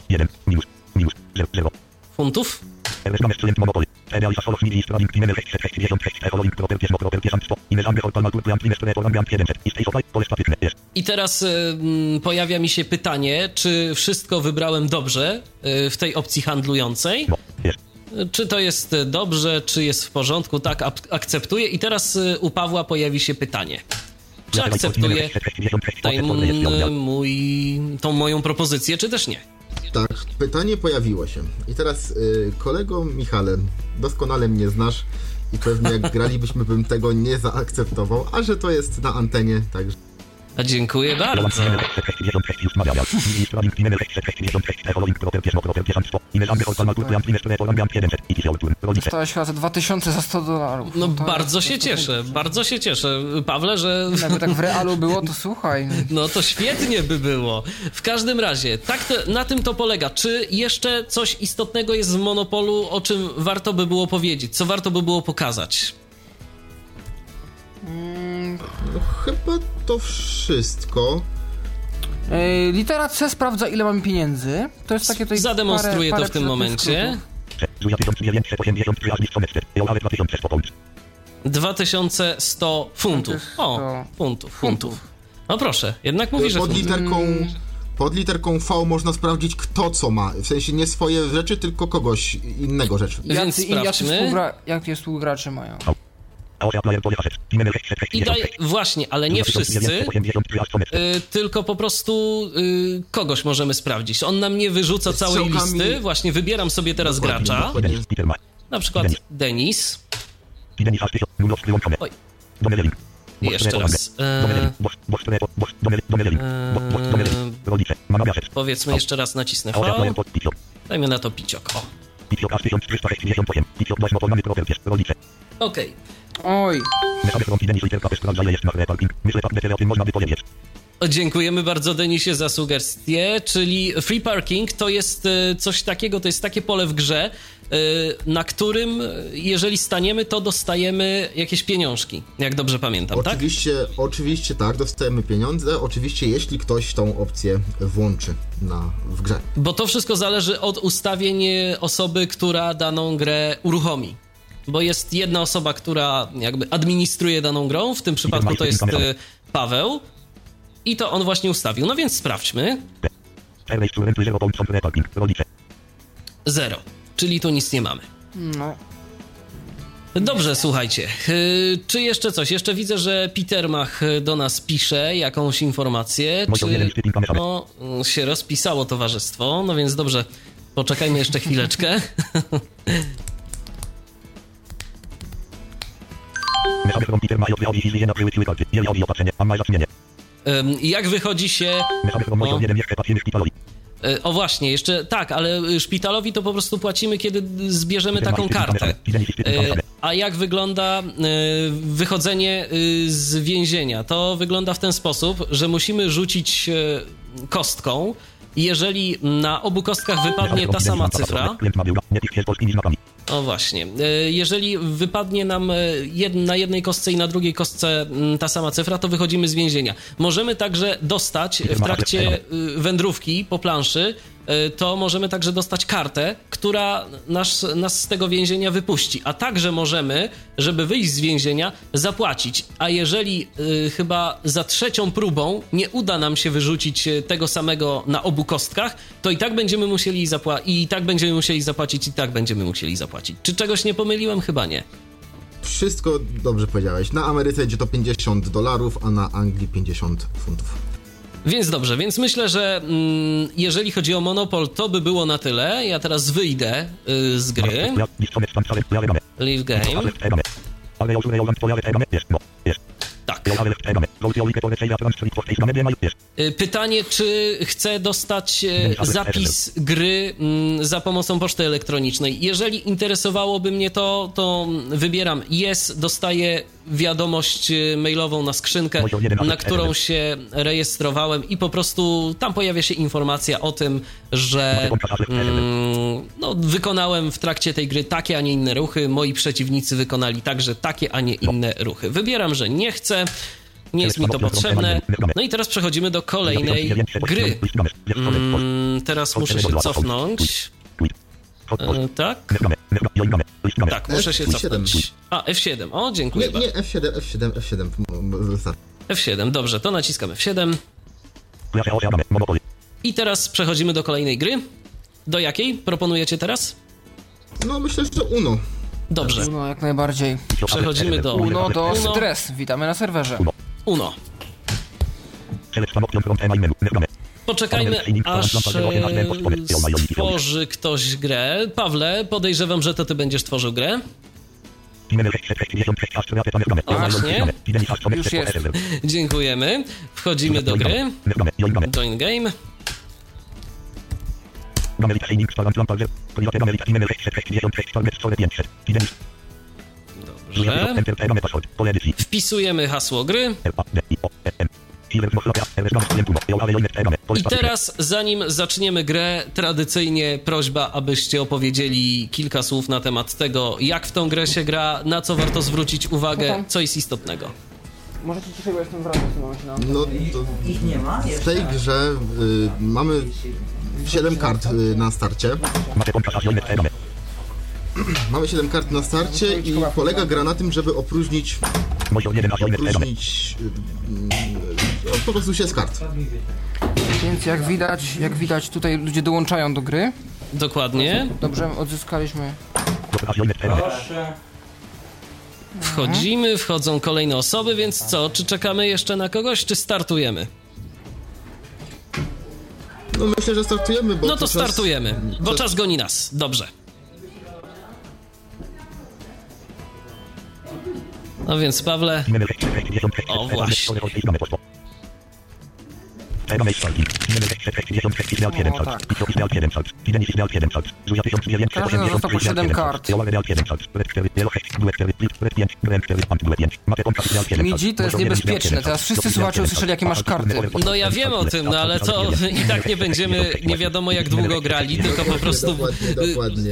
funtów. I teraz y, pojawia mi się pytanie, czy wszystko wybrałem dobrze y, w tej opcji handlującej? Czy to jest dobrze, czy jest w porządku? Tak, akceptuję. I teraz y, u Pawła pojawi się pytanie. Czy akceptuje mój, tą moją propozycję, czy też nie? Tak, pytanie pojawiło się. I teraz y, kolego Michale, doskonale mnie znasz i pewnie jak <laughs> gralibyśmy bym tego nie zaakceptował, a że to jest na antenie, także... Dziękuję bardzo. Dostałeś chyba za 2000 za 100 dolarów. No bardzo się cieszę, bardzo się cieszę, Pawle, że... Jakby tak w realu było, to słuchaj. No to świetnie by było. W każdym razie, tak to, na tym to polega. Czy jeszcze coś istotnego jest w Monopolu, o czym warto by było powiedzieć? Co warto by było pokazać? No, chyba to wszystko. Yy, litera C sprawdza, ile mamy pieniędzy. To jest takie tutaj. Zademonstruję parę, parę to w tym momencie. 2100 funtów. O, funtów, funtów. No proszę, jednak mówi, że pod literką, pod literką V można sprawdzić, kto co ma. W sensie nie swoje rzeczy, tylko kogoś innego rzeczy. Więc jacy, sprawdźmy. Współgra, jakie współgracze mają? I daje, właśnie, ale nie wszyscy, y, tylko po prostu y, kogoś możemy sprawdzić. On nam nie wyrzuca całej listy, właśnie wybieram sobie teraz gracza. Na przykład Denis. Oj. Jeszcze raz. Eee, eee, powiedzmy jeszcze raz nacisnę V. Dajmy na to piciok. O. Okej. Okay. Oj. Dziękujemy bardzo Denisie za sugestię, czyli free parking to jest e, coś takiego, to jest takie pole w grze, e, na którym jeżeli staniemy, to dostajemy jakieś pieniążki, jak dobrze pamiętam, oczywiście, tak? Oczywiście tak, dostajemy pieniądze, oczywiście jeśli ktoś tą opcję włączy na, w grze. Bo to wszystko zależy od ustawień osoby, która daną grę uruchomi bo jest jedna osoba, która jakby administruje daną grą, w tym przypadku to jest e, Paweł i to on właśnie ustawił. No więc sprawdźmy. Zero, czyli tu nic nie mamy. No. Dobrze, słuchajcie. E, czy jeszcze coś? Jeszcze widzę, że Peter Mach do nas pisze jakąś informację. Czy no, się rozpisało towarzystwo? No więc dobrze, poczekajmy jeszcze chwileczkę. <laughs> Jak wychodzi się... O, o właśnie, jeszcze tak, ale szpitalowi to po prostu płacimy, kiedy zbierzemy taką kartę. A jak wygląda wychodzenie z więzienia? To wygląda w ten sposób, że musimy rzucić kostką. Jeżeli na obu kostkach wypadnie ta sama cyfra, o właśnie. E, jeżeli wypadnie nam e, na jednej kostce i na drugiej kostce ta sama cyfra, to wychodzimy z więzienia. Możemy także dostać w trakcie y, wędrówki po planszy E, to możemy także dostać kartę, która nas, nas z tego więzienia wypuści. A także możemy, żeby wyjść z więzienia, zapłacić. A jeżeli y, chyba za trzecią próbą nie uda nam się wyrzucić e, tego samego na obu kostkach, to i tak będziemy musieli zapłacić, i tak będziemy musieli zapłacić, i tak będziemy musieli zapłacić. Czy czegoś nie pomyliłem? Chyba nie. Wszystko dobrze powiedziałeś. Na Ameryce idzie to 50 dolarów, a na Anglii 50 funtów. Więc dobrze, więc myślę, że mm, jeżeli chodzi o Monopol, to by było na tyle. Ja teraz wyjdę y, z gry. Leave game. Tak. Y, Pytanie, czy chcę dostać e, zapis gry mm, za pomocą poczty elektronicznej. Jeżeli interesowałoby mnie to, to wybieram yes, dostaję wiadomość e, mailową na skrzynkę, na którą się rejestrowałem i po prostu tam pojawia się informacja o tym, że mm, no, wykonałem w trakcie tej gry takie, a nie inne ruchy. Moi przeciwnicy wykonali także takie, a nie inne ruchy. Wybieram, że nie chcę. Nie jest mi to potrzebne. No i teraz przechodzimy do kolejnej gry. Mm, teraz muszę się cofnąć. E, tak? Tak, muszę się F7. cofnąć. A, F7. O, dziękuję Nie, bardzo. nie, F7, F7, F7. m- m- wystarczy. F7, dobrze, to naciskamy F7. I teraz przechodzimy do kolejnej gry. Do jakiej proponujecie teraz? No myślę, że Uno. Dobrze, No, jak najbardziej. przechodzimy do Uno do Uno. stres. Witamy na serwerze. Uno. Poczekajmy, aż e, stworzy ktoś grę. Pawle, podejrzewam, że to ty będziesz tworzył grę. O, właśnie. Już jest. Dziękujemy. Wchodzimy do gry. Join game. Dobrze. Wpisujemy hasło gry. I teraz, zanim zaczniemy grę, tradycyjnie prośba, abyście opowiedzieli kilka słów na temat tego, jak w tą grę się gra, na co warto zwrócić uwagę, co jest istotnego. Możecie ciszej, bo jestem w radiu w. No. No to w tej grze y, mamy 7 kart y, na starcie. Mamy 7 kart na starcie i polega gra na tym, żeby opróżnić, opróżnić y, y, po prostu się z kart. Więc jak widać, jak widać tutaj ludzie dołączają do gry. Dokładnie. Dobrze, odzyskaliśmy. Wchodzimy, wchodzą kolejne osoby, więc co? Czy czekamy jeszcze na kogoś, czy startujemy? No myślę, że startujemy, bo No to czas- startujemy, bo czas- czas goni nas. Dobrze. No więc, Pawle, O, właśnie. Każdy dostał po 7 kart. Midzi to jest niebezpieczne. Teraz wszyscy słuchacze usłyszeli, jakie masz karty. no ja wiem o tym, no ale to i tak nie będziemy nie wiadomo jak długo grali, tylko po prostu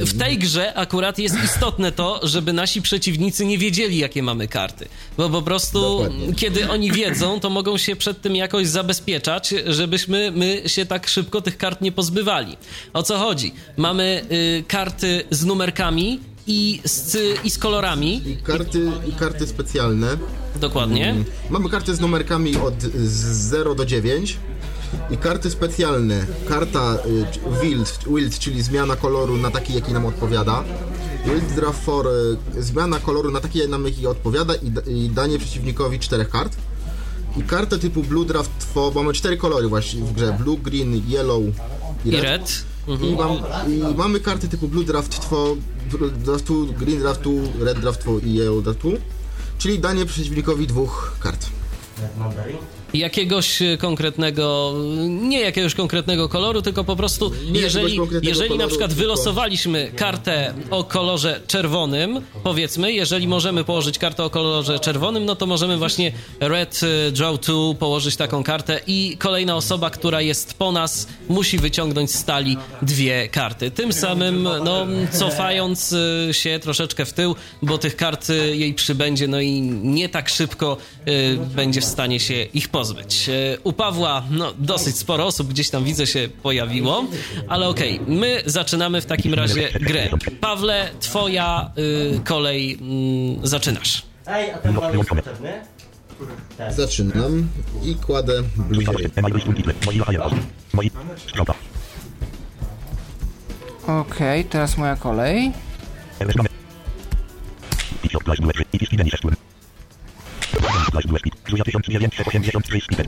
w tej grze akurat jest istotne to, żeby nasi przeciwnicy nie wiedzieli, jakie mamy karty. Bo po prostu, kiedy oni wiedzą, to mogą się przed tym jakoś zabezpieczać, żebyśmy my się tak szybko tych kart nie pozbywali. O co chodzi? Mamy y, karty z numerkami i z, i z kolorami, I karty, I karty specjalne. dokładnie. Mamy karty z numerkami od z 0 do 9 i karty specjalne. Karta y, wild, wild, czyli zmiana koloru na taki, jaki nam odpowiada. Wild Draft for y, zmiana koloru na taki, nam jaki odpowiada i, i danie przeciwnikowi czterech kart. I kartę typu Blue Draft for, bo mamy cztery kolory właśnie w grze. Blue, Green, Yellow i I Red. red. I, mam, I mamy karty typu Blue Draft 2, Draft 2, Green Draft 2, Red Draft 2 i Yellow Draft 2. Czyli danie przeciwnikowi dwóch kart. Jakiegoś e, konkretnego, nie jakiegoś konkretnego koloru, tylko po prostu, Nie jeżeli, jeżeli na przykład tylko- wylosowaliśmy kartę o kolorze czerwonym, powiedzmy, jeżeli możemy położyć kartę o kolorze czerwonym, no to możemy właśnie Red e, Draw 2 położyć taką kartę i kolejna osoba, która jest po nas, musi wyciągnąć z stali dwie karty. Tym samym, no, cofając e, się troszeczkę w tył, bo tych kart jej przybędzie, no i nie tak szybko e, będzie w stanie się ich pozbyć. E, U Pawła, no, dosyć sporo osób gdzieś tam widzę się pojawiło, ale okej, my zaczynamy w takim razie grę. Pawle, twoja y, kolej, mm, zaczynasz. Ej, a ten pan jest potrzebny? Zaczynam i kładę. Okej, teraz moja kolej.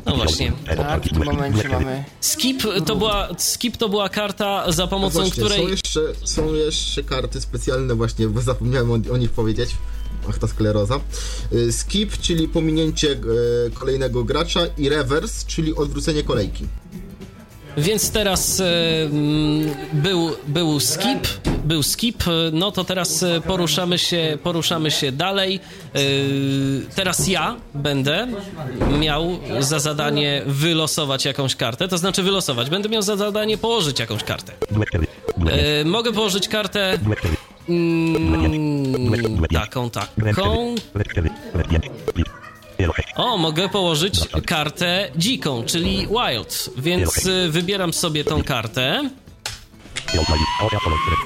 No właśnie. Tak, w tym momencie mamy... Skip to była, skip to była karta, za pomocą Właśnie, której... są, jeszcze, są jeszcze karty specjalne właśnie, bo zapomniałem o, o nich powiedzieć. Ach, ta skleroza. Y, Skip, czyli pominięcie e, kolejnego gracza i reverse, czyli odwrócenie kolejki. Więc teraz e, mm, był, był skip, był skip, e, no to teraz e, poruszamy się, poruszamy się dalej. Teraz ja będę miał za zadanie wylosować jakąś kartę, to znaczy wylosować, będę miał za zadanie położyć jakąś kartę. Duet 4. Duet mogę położyć kartę Duet 4. mm, taką, Duet 4. taką. Duet 4. Duet 5. Split. Elo 6. O, mogę położyć kartę dziką, czyli wild, więc y, wybieram sobie tą kartę. Elo 5. Osia kolor 4.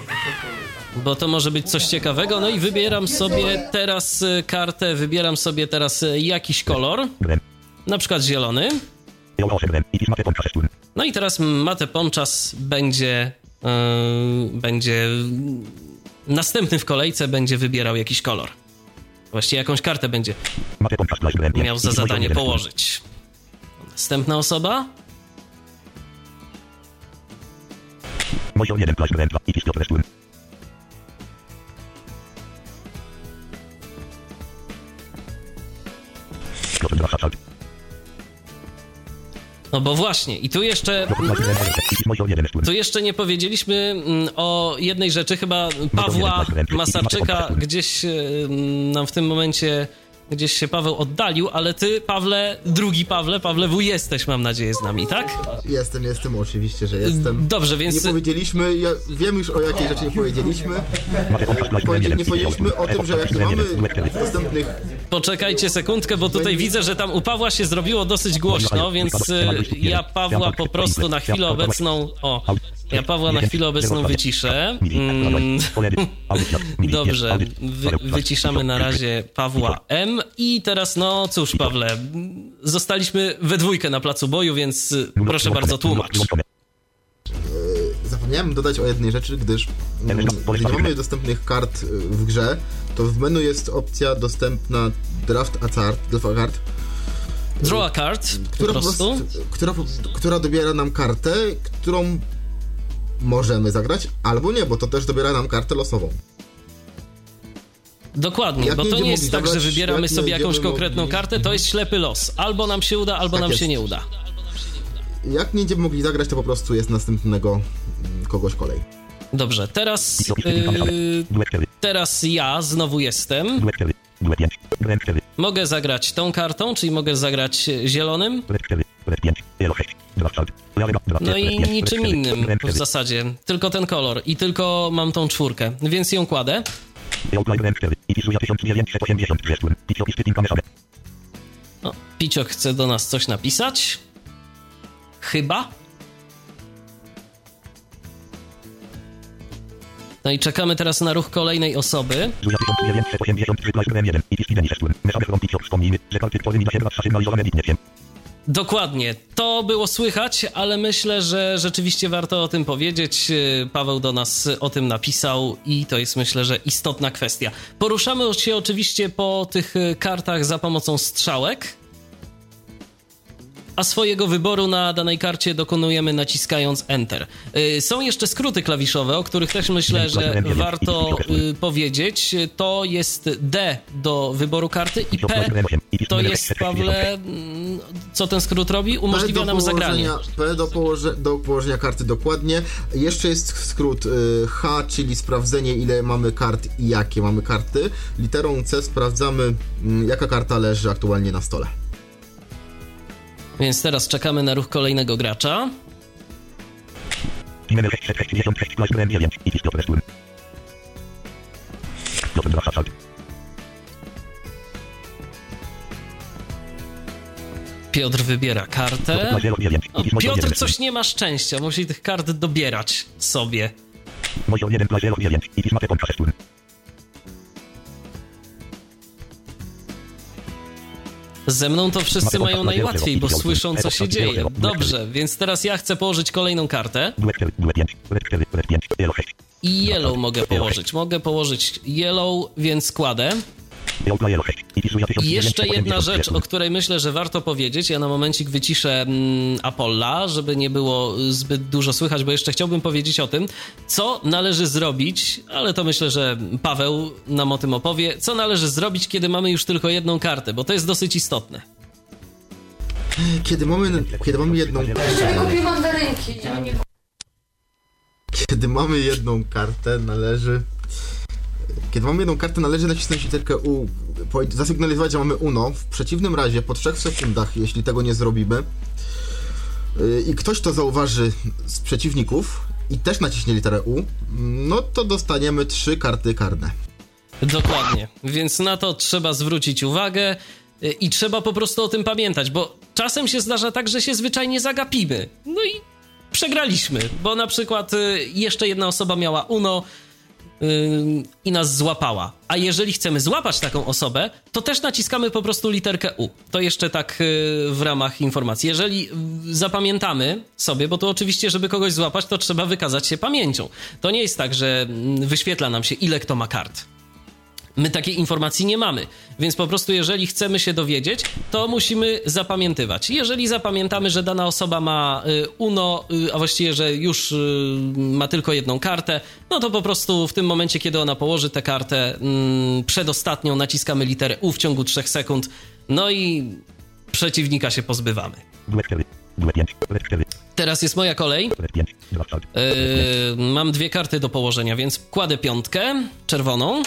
bo to może być coś ciekawego. No i wybieram sobie teraz y, kartę, wybieram sobie teraz y, jakiś kolor, na przykład zielony. Elo 8 grem. Itis mate pomcza 6 turn. No i teraz Mate Pomczas będzie, yy, będzie następny w kolejce będzie wybierał jakiś kolor. Właściwie jakąś kartę będzie miał za zadanie położyć. Następna osoba. No bo właśnie, i tu jeszcze Piotr slash grem 1. Itis Mojor 1 turn. Tu jeszcze nie powiedzieliśmy mm, o jednej rzeczy, chyba Pawła Masarczyka gdzieś mm, nam w tym momencie gdzieś się Paweł oddalił, ale ty, Pawle, drugi Pawle, Pawle W jesteś, mam nadzieję, z nami, tak? Jestem, jestem, oczywiście, że jestem. Dobrze, więc Nie powiedzieliśmy, ja wiem już o jakiej rzeczy nie powiedzieliśmy. Mate pomcza slash grem Powiedzieli, 1. nie powiedzieliśmy o tym, że jak nie mamy dostępnych poczekajcie sekundkę, bo tutaj widzę, że tam u Pawła się zrobiło dosyć głośno, więc y, ja Pawła po prostu na chwilę obecną, o, ja Pawła na chwilę obecną wyciszę. Mm, <laughs> Dobrze, wy, wyciszamy na razie Pawła M. I teraz, no cóż, Pawle, zostaliśmy we dwójkę na placu boju, więc y, proszę bardzo, tłumacz. Zapomniałem dodać o jednej rzeczy, gdyż mm, gdy nie mamy dostępnych kart y, w grze, to w menu jest opcja dostępna Draft a Card, Draft a Card, Draw a card, po która, po prostu. prostu, która, po- która dobiera nam kartę, którą możemy zagrać, albo nie, bo to też dobiera nam kartę losową. Dokładnie, Jak bo to nie jest tak, że zagrać, wybieramy jak nie sobie jakąś konkretną mogli- kartę, to jest ślepy los. Albo nam się uda, albo Tak nam się jest. nie uda. Jak nie będziemy mogli zagrać, to po prostu jest następnego mm, kogoś kolej. Dobrze, teraz, yy, Duet 4. teraz ja znowu jestem. Duet 4. Duet 5. Grem 4. Mogę zagrać tą kartą, czyli mogę zagrać zielonym. Duet 4. Duet 5. Elo 6. Draft szalt. Lalega. Draft No 4. i Duet 5. niczym Duet 4. innym w 4. zasadzie. Tylko ten kolor i tylko mam tą czwórkę, więc ją kładę. Elo Grem 4. Itis Uja 1986 turn. Itis Opis Typing Kameszabe. No, Piciok chce do nas coś napisać. Chyba. No i czekamy teraz na ruch kolejnej osoby. Dokładnie, to było słychać, ale myślę, że rzeczywiście warto o tym powiedzieć. Yy, Paweł do nas o tym napisał i to jest myślę, że istotna kwestia. Poruszamy się oczywiście po tych y, kartach za pomocą strzałek. A swojego wyboru na danej karcie dokonujemy naciskając Enter. Y, Są jeszcze skróty klawiszowe, o których też myślę, że warto y, powiedzieć. To jest D do wyboru karty i P to jest, Pawle, mm, co ten skrót robi? Umożliwia nam zagranie. P do, położe, do położenia karty dokładnie. Jeszcze jest skrót y, H, czyli sprawdzenie ile mamy kart i jakie mamy karty. Literą C sprawdzamy mm, jaka karta leży aktualnie na stole. Więc teraz czekamy na ruch kolejnego gracza. Timemel 666 slash grem 9. Itis Piotr turn. Piotr 2 szalt. Piotr wybiera kartę. Slash Elo 9. O, Piotr 1 coś nie ma szczęścia, musi tych kart dobierać sobie. Ze mną to wszyscy mają najłatwiej, bo słyszą co się dzieje. Dobrze, więc teraz ja chcę położyć kolejną kartę. Duet 4. Duet 5. Duet 4. Duet 5. Elo 6. I yellow mogę położyć. Mogę położyć yellow, więc kładę. I jeszcze jedna rzecz, o której myślę, że warto powiedzieć. Ja na momencik wyciszę mm, Apolla, żeby nie było zbyt dużo słychać, bo jeszcze chciałbym powiedzieć o tym, co należy zrobić, ale to myślę, że Paweł nam o tym opowie, co należy zrobić, kiedy mamy już tylko jedną kartę, bo to jest dosyć istotne. Kiedy mamy, kiedy mamy jedną Lubię mandarynki. Kiedy mamy jedną kartę, należy. Kiedy mamy jedną kartę, należy nacisnąć literkę U, zasygnalizować, że mamy UNO. W przeciwnym razie, po 3 sekundach, jeśli tego nie zrobimy, yy, i ktoś to zauważy z przeciwników i też naciśnie literę U, no to dostaniemy trzy karty karne. Dokładnie. Więc na to trzeba zwrócić uwagę y, i trzeba po prostu o tym pamiętać, bo czasem się zdarza tak, że się zwyczajnie zagapimy. No i przegraliśmy, bo na przykład y, jeszcze jedna osoba miała Uno y, i nas złapała. A jeżeli chcemy złapać taką osobę, to też naciskamy po prostu literkę U. To jeszcze tak y, w ramach informacji. Jeżeli y, zapamiętamy sobie, bo to oczywiście, żeby kogoś złapać, to trzeba wykazać się pamięcią. To nie jest tak, że mm, wyświetla nam się, ile kto ma kart. My takiej informacji nie mamy, więc po prostu jeżeli chcemy się dowiedzieć, to musimy zapamiętywać. Jeżeli zapamiętamy, że dana osoba ma y, UNO, y, a właściwie, że już y, ma tylko jedną kartę, no to po prostu w tym momencie, kiedy ona położy tę kartę mm, przedostatnią, naciskamy literę U w ciągu 3 sekund, no i przeciwnika się pozbywamy. Teraz jest moja kolej. Yy, mam dwie karty do położenia, więc kładę piątkę, czerwoną.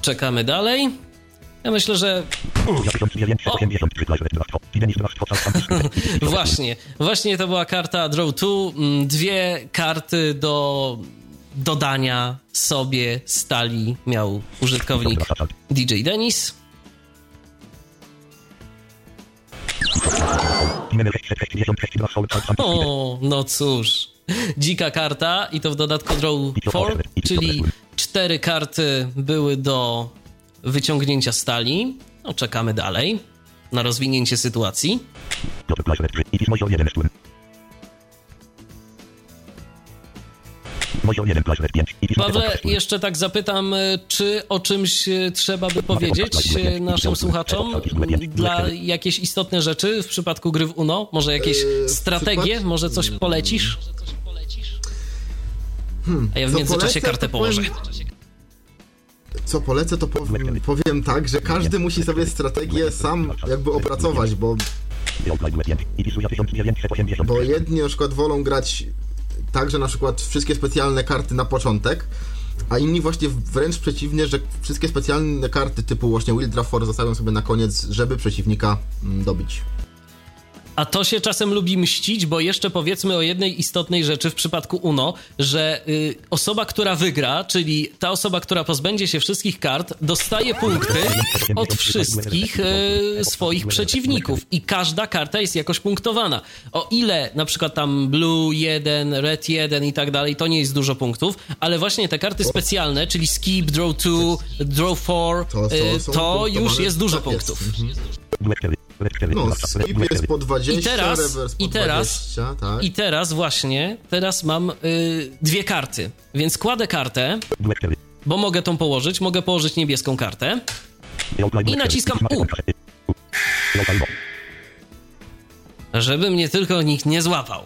Czekamy dalej. Ja myślę, że właśnie, właśnie to była karta Draw 2. Mm, Dwie karty do dodania sobie stali miał użytkownik DJ Dennis. O, no cóż. Dzika karta i to w dodatku Draw 4, czyli cztery karty były do wyciągnięcia stali. No, czekamy dalej na rozwinięcie sytuacji. Pawle, jeszcze tak zapytam, y, czy o czymś y, trzeba by powiedzieć naszym słuchaczom dla jakieś istotne rzeczy w przypadku gry w UNO? Może jakieś Eee, strategie? Może coś polecisz? A ja w co międzyczasie polecę, kartę powiem- położę. Co polecę, to powiem, powiem tak, że każdy musi sobie strategię sam jakby opracować, bo Bo jedni na przykład wolą grać tak, że na przykład wszystkie specjalne karty na początek, a inni właśnie wręcz przeciwnie, że wszystkie specjalne karty typu właśnie Will Draft Force zostawią sobie na koniec, żeby przeciwnika mm, dobić. A to się czasem lubi mścić, bo jeszcze powiedzmy o jednej istotnej rzeczy w przypadku UNO, że y, osoba, która wygra, czyli ta osoba, która pozbędzie się wszystkich kart, dostaje punkty od wszystkich y, swoich przeciwników i każda karta jest jakoś punktowana. O ile na przykład tam blue 1, red 1 i tak dalej, to nie jest dużo punktów, ale właśnie te karty specjalne, czyli skip, draw 2, draw 4, To, są- y, to już jest dużo punktów. No, skip jest po 20, I teraz- reverse po i teraz- 20, tak. I teraz właśnie, teraz mam y, dwie karty, więc kładę kartę, bo mogę tą położyć, mogę położyć niebieską kartę. I naciskam U. Żeby mnie tylko nikt nie złapał.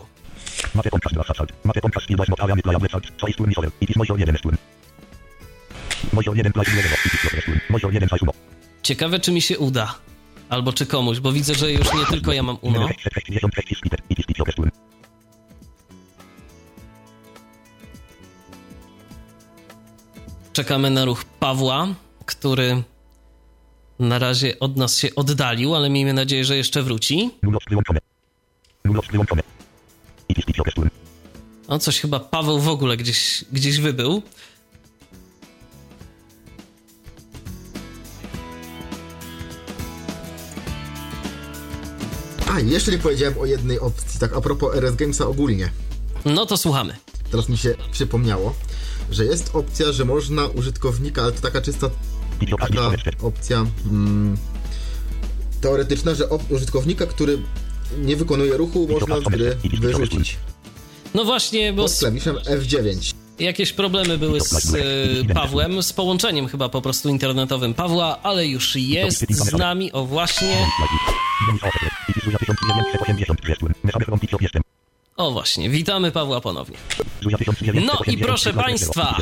Ciekawe, czy mi się uda. Albo czy komuś, bo widzę, że już nie tylko ja mam Uno. Czekamy na ruch Pawła, który na razie od nas się oddalił, ale miejmy nadzieję, że jeszcze wróci. No coś chyba Paweł w ogóle gdzieś, gdzieś wybył. A, jeszcze nie powiedziałem o jednej opcji, tak a propos RS Gamesa ogólnie. No to słuchamy. Teraz mi się przypomniało, że jest opcja, że można użytkownika, ale to taka czysta taka opcja mm, teoretyczna, że op- użytkownika, który nie wykonuje ruchu, można z gry wyrzucić. No właśnie, bo Pod klawiszem F9. Jakieś problemy były z e, Pawłem, z połączeniem chyba po prostu internetowym Pawła, ale już jest z nami, o właśnie. O właśnie, witamy Pawła ponownie. No i proszę Państwa,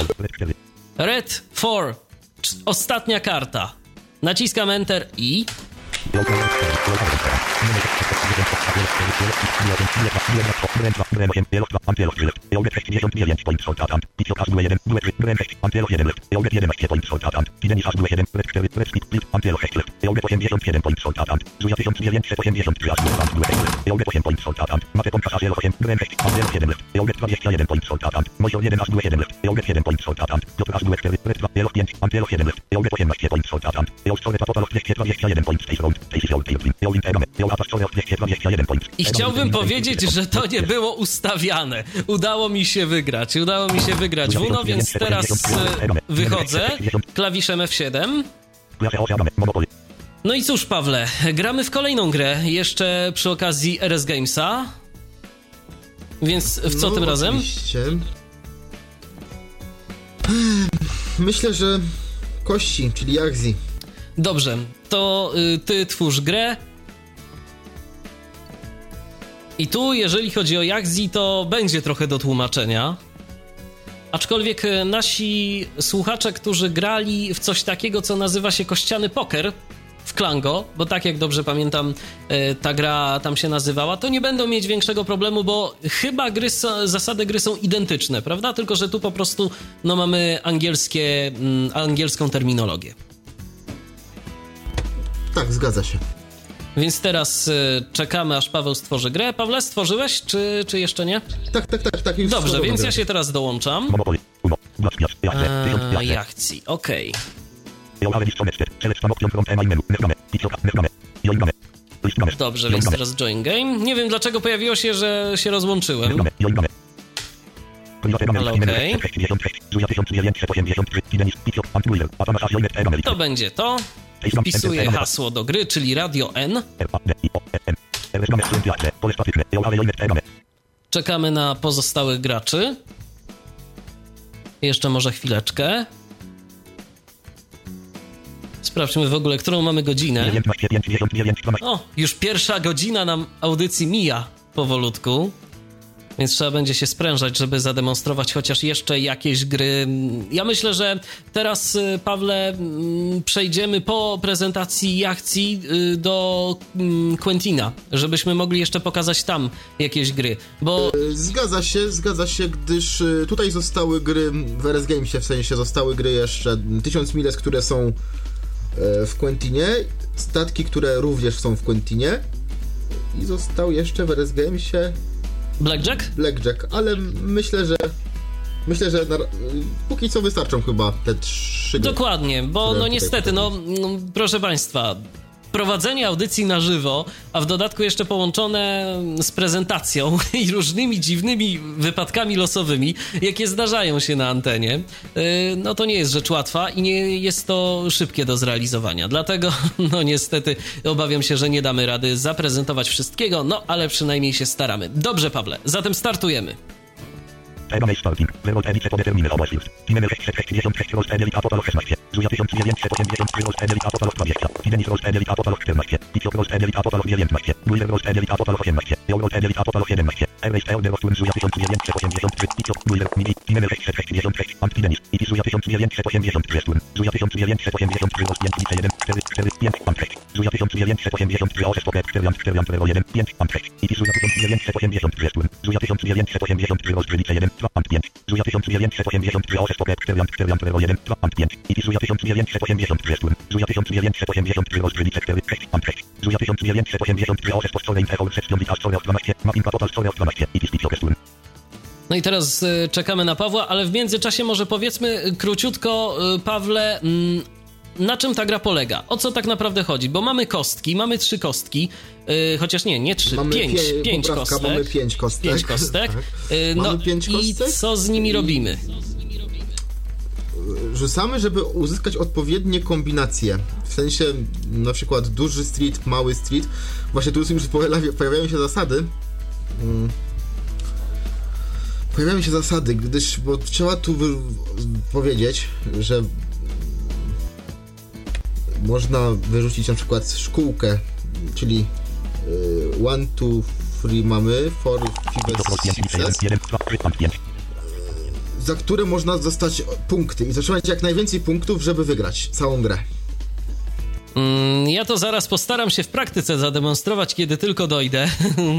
Red 4, cz- ostatnia karta. Naciskam Enter i... Point 21 point 6 21 point 6 rąk i chciałbym powiedzieć, że to nie było ustawiane. Udało mi się wygrać, udało mi się wygrać. Wuno, więc teraz e, wychodzę klawiszem F7. No i cóż, Pawle, gramy w kolejną grę, jeszcze przy okazji RS Gamesa. Więc w co No, tym razem? Oczywiście. Myślę, że kości, czyli Jagzi. Dobrze, to y, ty twórz grę. I tu, jeżeli chodzi o Jagzi, to będzie trochę do tłumaczenia. Aczkolwiek y, nasi słuchacze, którzy grali w coś takiego, co nazywa się kościany poker w Klango, bo tak jak dobrze pamiętam, y, ta gra tam się nazywała, to nie będą mieć większego problemu, bo chyba gry, zasady gry są identyczne, prawda? Tylko, że tu po prostu no, mamy angielskie, mm, angielską terminologię. Tak, zgadza się. Więc teraz y, czekamy, aż Paweł stworzy grę. Pawle, stworzyłeś, czy, czy jeszcze nie? Tak, tak, tak, tak. Już Dobrze, więc grę. ja się teraz dołączam. Eee, Jachci, okej. Dobrze, więc teraz join game. Nie wiem, dlaczego pojawiło się, że się rozłączyłem. Ale okej. To będzie to. Wpisuję hasło do gry, czyli Radio N. Czekamy na pozostałych graczy. Jeszcze może chwileczkę. Sprawdźmy w ogóle, którą mamy godzinę. O, już pierwsza godzina nam audycji mija powolutku. Więc trzeba będzie się sprężać, żeby zademonstrować chociaż jeszcze jakieś gry. Ja myślę, że teraz, y, Pawle, mm, przejdziemy po prezentacji akcji y, do mm, Quentina, żebyśmy mogli jeszcze pokazać tam jakieś gry. Bo Zgadza się, zgadza się, gdyż y, tutaj zostały gry w RS Gamesie, w sensie zostały gry jeszcze 1000 miles, które są e, w Quentinie, statki, które również są w Quentinie i został jeszcze w RS Gamesie Blackjack? Blackjack, ale myślę, że myślę, że na, póki co wystarczą chyba te trzy. Dokładnie, bo no niestety, no, no proszę Państwa, prowadzenie audycji na żywo, a w dodatku jeszcze połączone z prezentacją <laughs> i różnymi dziwnymi wypadkami losowymi, jakie zdarzają się na antenie, yy, no to nie jest rzecz łatwa i nie jest to szybkie do zrealizowania. Dlatego, <laughs> no niestety, obawiam się, że nie damy rady zaprezentować wszystkiego, no ale przynajmniej się staramy. Dobrze, Pawle, zatem startujemy. Egamej starting. Wyrost edice podeterminy obecność. Timemer 666 rost edelit apotolog 16. Zuja 1983 rost edelit apotolog 20. Fidenis rost edelit apotolog 14. Itiop rost edelit apotolog 19. Guiler rost edelit apotolog 18. Eo rost edelit apotolog 17. Erweist elde rostun Zuja 1983. Itiop Guiler midi. Timemer 666. Ant Fidenis. Iti Zuja 1983 stun. Zuja 1983 rost 5 lice 1. 4 4 5 Ant 6. Zuja 1983 oses poker 4 Ant 4 Ant 1 5 Ant 6. Iti Zuja 1983 stun. Zuja 1983 rost 3 lice 1. 2 Ant 5. Zuja 1983 oses poker 4 Ant 4 Ant 1 2 Ant 5. Iti Zuja 1983 stun. Zuja 1983 rost 3 lice 4 6 Ant 6. Zuja 1983 oses post 4 Ant 6 Ant 12 Mapping total 12 Iti Stitch stun. No i teraz y, czekamy na Pawła, ale w międzyczasie może powiedzmy y, króciutko, y, Pawle, mm, na czym ta gra polega? O co tak naprawdę chodzi? Bo mamy kostki, mamy trzy kostki, y, chociaż nie, nie trzy, Mamy pięć, pie- pięć poprawka, kostek. mamy pięć kostek. Pięć kostek. Tak. Y, no pięć i kostek co z nimi i- robimy? Rzucamy, żeby uzyskać odpowiednie kombinacje. W sensie na przykład duży street, mały street. Właśnie tu już pojawia- pojawiają się zasady. Mm. pojawiają się zasady, gdyż, bo trzeba tu powiedzieć, że można wyrzucić na przykład szkółkę, czyli y, one, two, three mamy, for, five, sixes, za które można dostać punkty i zatrzymać jak najwięcej punktów, żeby wygrać całą grę. Mm, Ja to zaraz postaram się w praktyce zademonstrować, kiedy tylko dojdę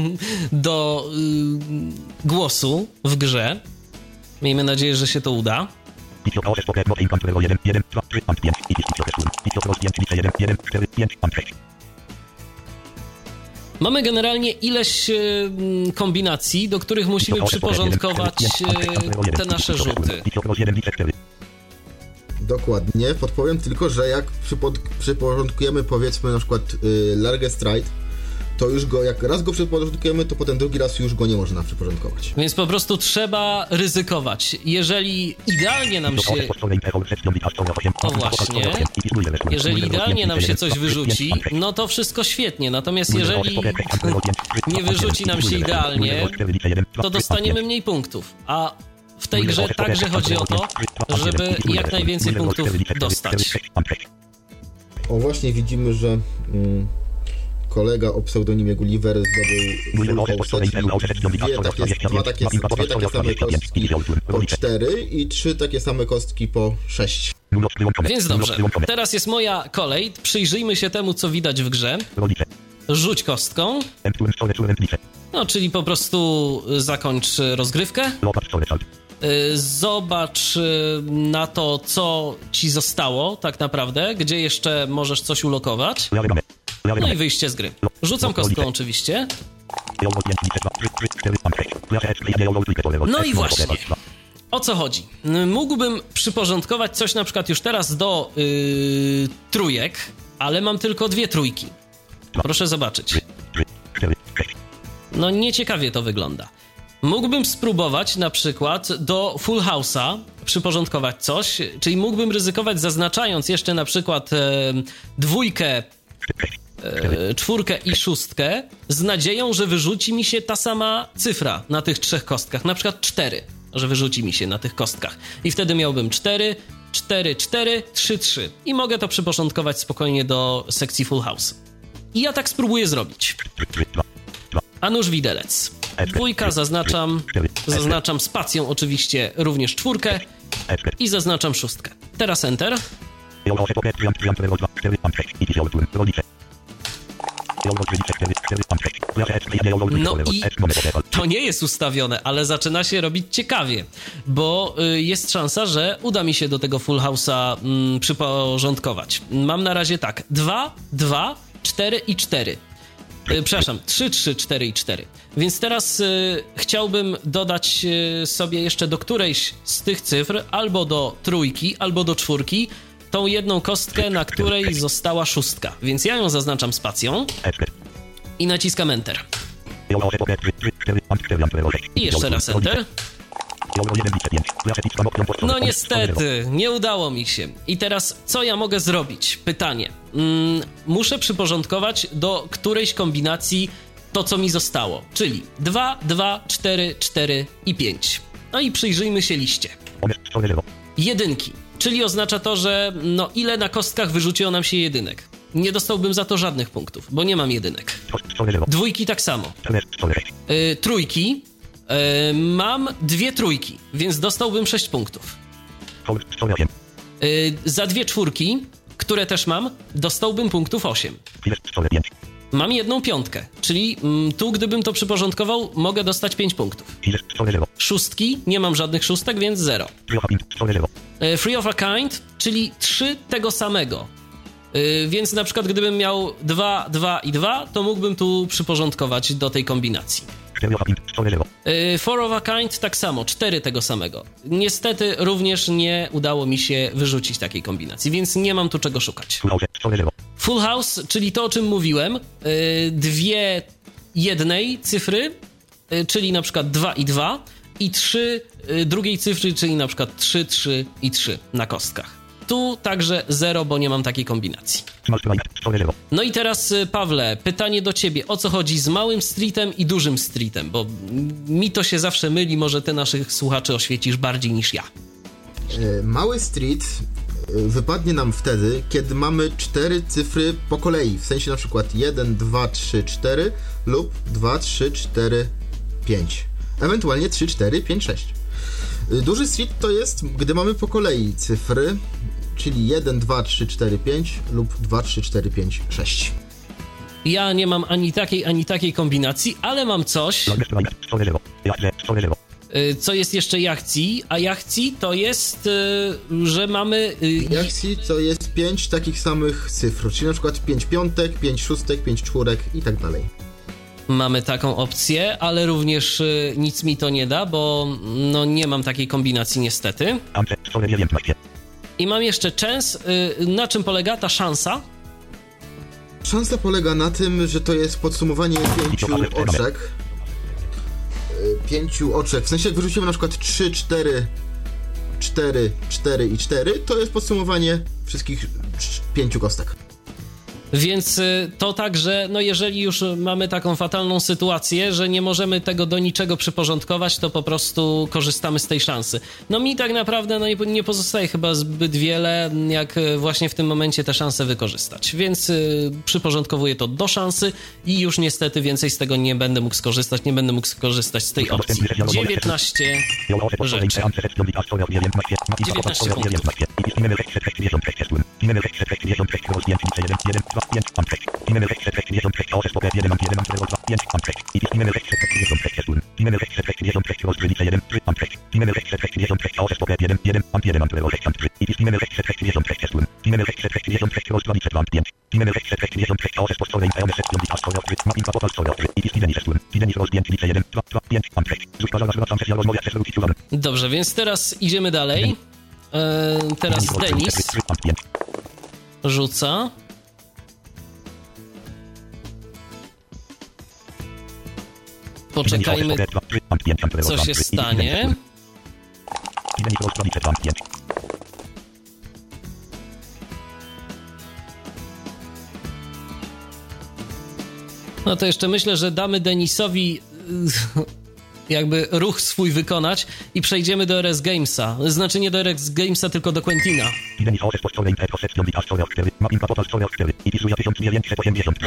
<laughs> do y, głosu w grze. Miejmy nadzieję, że się to uda. Mamy generalnie ileś mm, kombinacji, do których musimy przyporządkować y, te nasze rzuty. Dokładnie, podpowiem tylko, że jak przypod- przyporządkujemy powiedzmy na przykład y, Largest Ride, to już go, jak raz go przyporządkujemy, to potem drugi raz już go nie można przyporządkować. Więc po prostu trzeba ryzykować. Jeżeli idealnie nam się O właśnie. Jeżeli idealnie nam się coś wyrzuci, no to wszystko świetnie. Natomiast jeżeli nie wyrzuci nam się idealnie, to dostaniemy mniej punktów. A w tej grze także chodzi o to, żeby jak najwięcej punktów dostać. O właśnie widzimy, że mm, kolega o pseudonimie Gulliver zdobył dwie takie, dwa takie, dwie takie same kostki. po 4 i trzy takie same kostki po 6. Więc dobrze, teraz jest moja kolej. Przyjrzyjmy się temu, co widać w grze. Rzuć kostką, no czyli po prostu zakończ rozgrywkę. Y, Zobacz y, na to, co ci zostało tak naprawdę, gdzie jeszcze możesz coś ulokować. No i wyjście z gry. Rzucam kostką oczywiście. No i właśnie. O co chodzi? Mógłbym przyporządkować coś na przykład już teraz do yy, trójek, ale mam tylko dwie trójki. Proszę zobaczyć. No nieciekawie to wygląda. Mógłbym spróbować na przykład do Full House'a przyporządkować coś, czyli mógłbym ryzykować zaznaczając jeszcze na przykład e, dwójkę, e, czwórkę i szóstkę z nadzieją, że wyrzuci mi się ta sama cyfra na tych trzech kostkach, na przykład cztery, że wyrzuci mi się na tych kostkach. I wtedy miałbym cztery, cztery, cztery, trzy, trzy. I mogę to przyporządkować spokojnie do sekcji Full House. I ja tak spróbuję zrobić. A nuż widelec. Dwójka zaznaczam, zaznaczam spacją oczywiście również czwórkę i zaznaczam szóstkę. Teraz Enter. No i to nie jest ustawione, ale zaczyna się robić ciekawie, bo y, jest szansa, że uda mi się do tego Full House'a mm, przyporządkować. Mam na razie tak, 2, 2, 4 i 4. Y, Przepraszam, 3, 3, 4 i 4. Więc teraz y, chciałbym dodać y, sobie jeszcze do którejś z tych cyfr, albo do trójki, albo do czwórki, tą jedną kostkę, na której została szóstka. Więc ja ją zaznaczam spacją i naciskam Enter. I jeszcze raz Enter. No niestety, nie udało mi się. I teraz co ja mogę zrobić? Pytanie. Mm, muszę przyporządkować do którejś kombinacji to, co mi zostało. Czyli 2, 2, 4, 4 i 5. No i przyjrzyjmy się liście. Jedynki, czyli oznacza to, że no ile na kostkach wyrzuciło nam się jedynek. Nie dostałbym za to żadnych punktów, bo nie mam jedynek. Dwójki tak samo. Y, trójki. Y, mam dwie trójki, więc dostałbym 6 punktów. Y, za dwie czwórki, które też mam, dostałbym punktów 8. Mam jedną piątkę, czyli mm, tu gdybym to przyporządkował, mogę dostać 5 punktów. Szóstki, nie mam żadnych szóstek, więc 0. E, Free of a kind, czyli 3 tego samego. E, Więc na przykład gdybym miał 2, 2 i 2, to mógłbym tu przyporządkować do tej kombinacji. E, Four of a kind tak samo, 4 tego samego. Niestety również nie udało mi się wyrzucić takiej kombinacji, więc nie mam tu czego szukać. Full house, czyli to o czym mówiłem, e, dwie jednej cyfry, e, czyli na przykład 2 i 2 i trzy y, drugiej cyfry, czyli na przykład 3, 3 i 3 na kostkach. Tu także zero, bo nie mam takiej kombinacji. No i teraz, y, Pawle, pytanie do ciebie. O co chodzi z małym streetem i dużym streetem? Bo mi to się zawsze myli, może ty naszych słuchaczy oświecisz bardziej niż ja. E, Mały street e, wypadnie nam wtedy, kiedy mamy cztery cyfry po kolei, w sensie na przykład 1, 2, 3, 4 lub 2, 3, 4, 5. Ewentualnie 3, 4, 5, 6. E, Duży street to jest, gdy mamy po kolei cyfry, czyli 1, 2, 3, 4, 5 lub 2, 3, 4, 5, 6. Ja nie mam ani takiej, ani takiej kombinacji, ale mam coś, y, co jest jeszcze jachci, a jachci to jest, y, że mamy... y, Jaxi to jest 5 takich samych cyfr, czyli na przykład 5 piątek, 5 szóstek, 5 czwórek i tak dalej. Mamy taką opcję, ale również y, nic mi to nie da, bo no nie mam takiej kombinacji niestety. Amce, Store 19. I mam jeszcze częs, y, na czym polega ta szansa? Szansa polega na tym, że to jest podsumowanie pięciu oczek. Y, Pięciu oczek. W sensie jak wyrzucimy na przykład 3, 4, 4, 4 i 4, to jest podsumowanie wszystkich pięciu kostek. Więc y, to także, no jeżeli już mamy taką fatalną sytuację, że nie możemy tego do niczego przyporządkować, to po prostu korzystamy z tej szansy. No mi tak naprawdę no, nie, pozostaje chyba zbyt wiele, jak y, właśnie w tym momencie tę szansę wykorzystać. Więc y, przyporządkowuję to do szansy i już niestety więcej z tego nie będę mógł skorzystać, nie będę mógł skorzystać z tej opcji. 19 rzeczy. 19 punktów. Dobrze, więc teraz idziemy dalej. E, teraz Denis rzuca. Poczekajmy, co się stanie. No to jeszcze myślę, że damy Denisowi jakby ruch swój wykonać i przejdziemy do RS Gamesa. Znaczy nie do RS Gamesa, tylko do Quentina.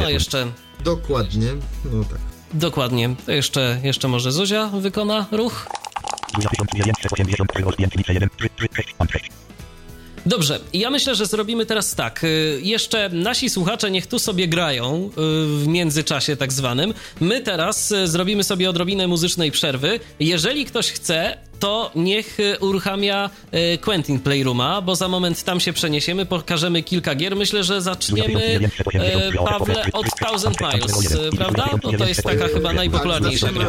No jeszcze, Dokładnie, no tak. dokładnie. To jeszcze, jeszcze może Zuzia wykona ruch? Dobrze, ja myślę, że zrobimy teraz tak. Y, Jeszcze nasi słuchacze niech tu sobie grają y, w międzyczasie tak zwanym. My teraz y, zrobimy sobie odrobinę muzycznej przerwy. Jeżeli ktoś chce, to niech y, uruchamia y, Quentin Playrooma, bo za moment tam się przeniesiemy, pokażemy kilka gier. Myślę, że zaczniemy, y, Pawle, od Thousand Miles, prawda? Bo to jest taka chyba najpopularniejsza gra.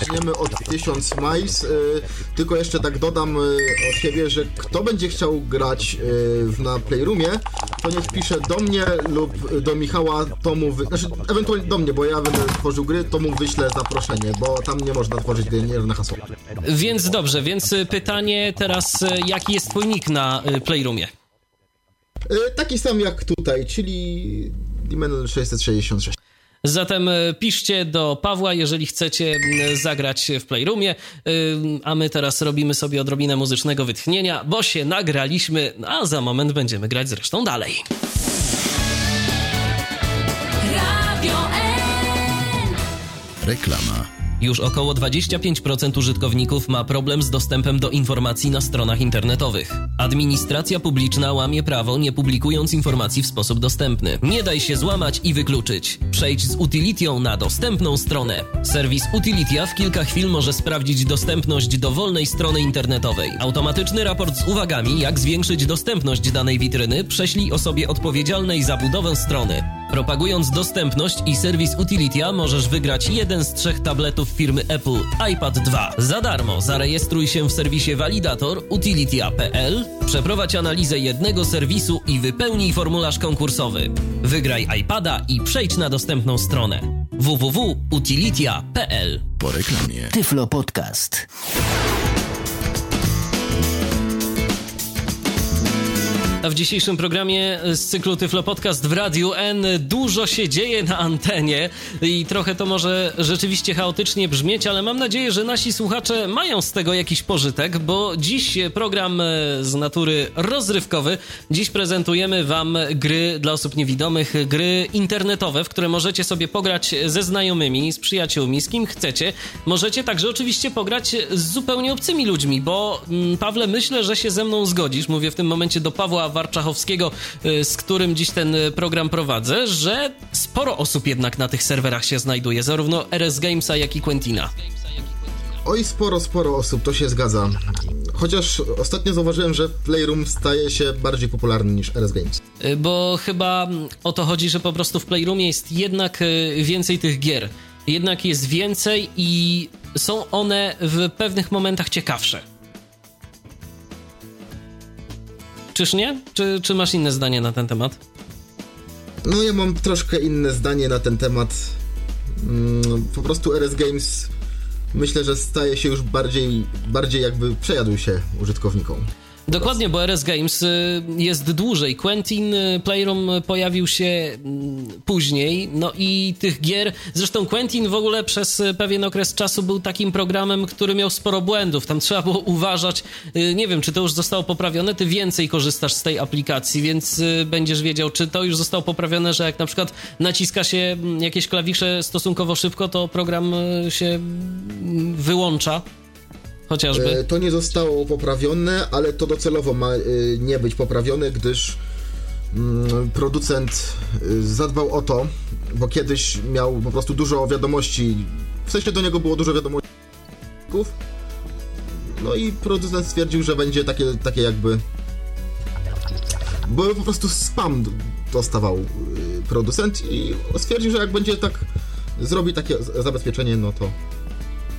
Zaczniemy od 1000 miles, tylko jeszcze tak dodam od siebie, że kto będzie chciał grać na Playroomie, to niech pisze do mnie lub do Michała, to mu, wy... znaczy ewentualnie do mnie, bo ja będę tworzył gry, to mu wyślę zaproszenie, bo tam nie można tworzyć gry nie na hasło. Więc dobrze, więc y, pytanie teraz, y, jaki jest twój nick na y, Playroomie? Taki sam jak tutaj, czyli Dimension 666. Zatem piszcie do Pawła, jeżeli chcecie zagrać w Playroomie, a my teraz robimy sobie odrobinę muzycznego wytchnienia, bo się nagraliśmy, a za moment będziemy grać zresztą dalej. Radio N. Reklama. Już około 25% użytkowników ma problem z dostępem do informacji na stronach internetowych. Administracja publiczna łamie prawo, nie publikując informacji w sposób dostępny. Nie daj się złamać i wykluczyć. Przejdź z Utilitią na dostępną stronę. Serwis Utilitia w kilka chwil może sprawdzić dostępność dowolnej strony internetowej. Automatyczny raport z uwagami, jak zwiększyć dostępność danej witryny, prześlij osobie odpowiedzialnej za budowę strony. Propagując dostępność i serwis Utilitia możesz wygrać jeden z trzech tabletów firmy Apple iPad 2 za darmo. Zarejestruj się w serwisie Validator utilitia.pl, przeprowadź analizę jednego serwisu i wypełnij formularz konkursowy. Wygraj iPada i przejdź na dostępną stronę www.utilitia.pl. Po reklamie. Tyflo Podcast. A w dzisiejszym programie z cyklu Tyflo Podcast w Radiu N dużo się dzieje na antenie i trochę to może rzeczywiście chaotycznie brzmieć, ale mam nadzieję, że nasi słuchacze mają z tego jakiś pożytek, bo dziś program e, z natury rozrywkowy. Dziś prezentujemy wam gry dla osób niewidomych, gry internetowe, w które możecie sobie pograć ze znajomymi, z przyjaciółmi, z kim chcecie. Możecie także oczywiście pograć z zupełnie obcymi ludźmi, bo mm, Pawle, myślę, że się ze mną zgodzisz. Mówię w tym momencie do Pawła Warczachowskiego, y, z którym dziś ten y, program prowadzę, że sporo osób jednak na tych serwerach się znajduje, zarówno RS Gamesa, jak i Quentina. Oj, sporo, sporo osób, to się zgadza. Chociaż ostatnio zauważyłem, że Playroom staje się bardziej popularny niż RS Games. Y, Bo chyba o to chodzi, że po prostu w Playroomie jest jednak więcej tych gier. Jednak jest więcej i są one w pewnych momentach ciekawsze. Czyż nie? Czy, czy masz inne zdanie na ten temat? No ja mam troszkę inne zdanie na ten temat. Mm, Po prostu RS Games myślę, że staje się już bardziej, bardziej jakby przejadł się użytkownikom. Dokładnie, bo RS Games y, jest dłużej. Quentin y, Playroom pojawił się mm, później, no i tych gier. Zresztą Quentin w ogóle przez y, pewien okres czasu był takim programem, który miał sporo błędów. Tam trzeba było uważać. Nie wiem, czy to już zostało poprawione. Ty więcej korzystasz z tej aplikacji, więc będziesz wiedział, czy to już zostało poprawione, że jak na przykład naciska się mm, jakieś klawisze stosunkowo szybko, to program się mm, wyłącza. Chociażby. E, To nie zostało poprawione, ale to docelowo ma e, nie być poprawione, gdyż mm, producent e, zadbał o to, bo kiedyś miał po prostu dużo wiadomości, w sensie do niego było dużo wiadomości, no i producent stwierdził, że będzie takie, takie jakby bo po prostu spam dostawał producent i stwierdził, że jak będzie tak zrobi takie zabezpieczenie, no to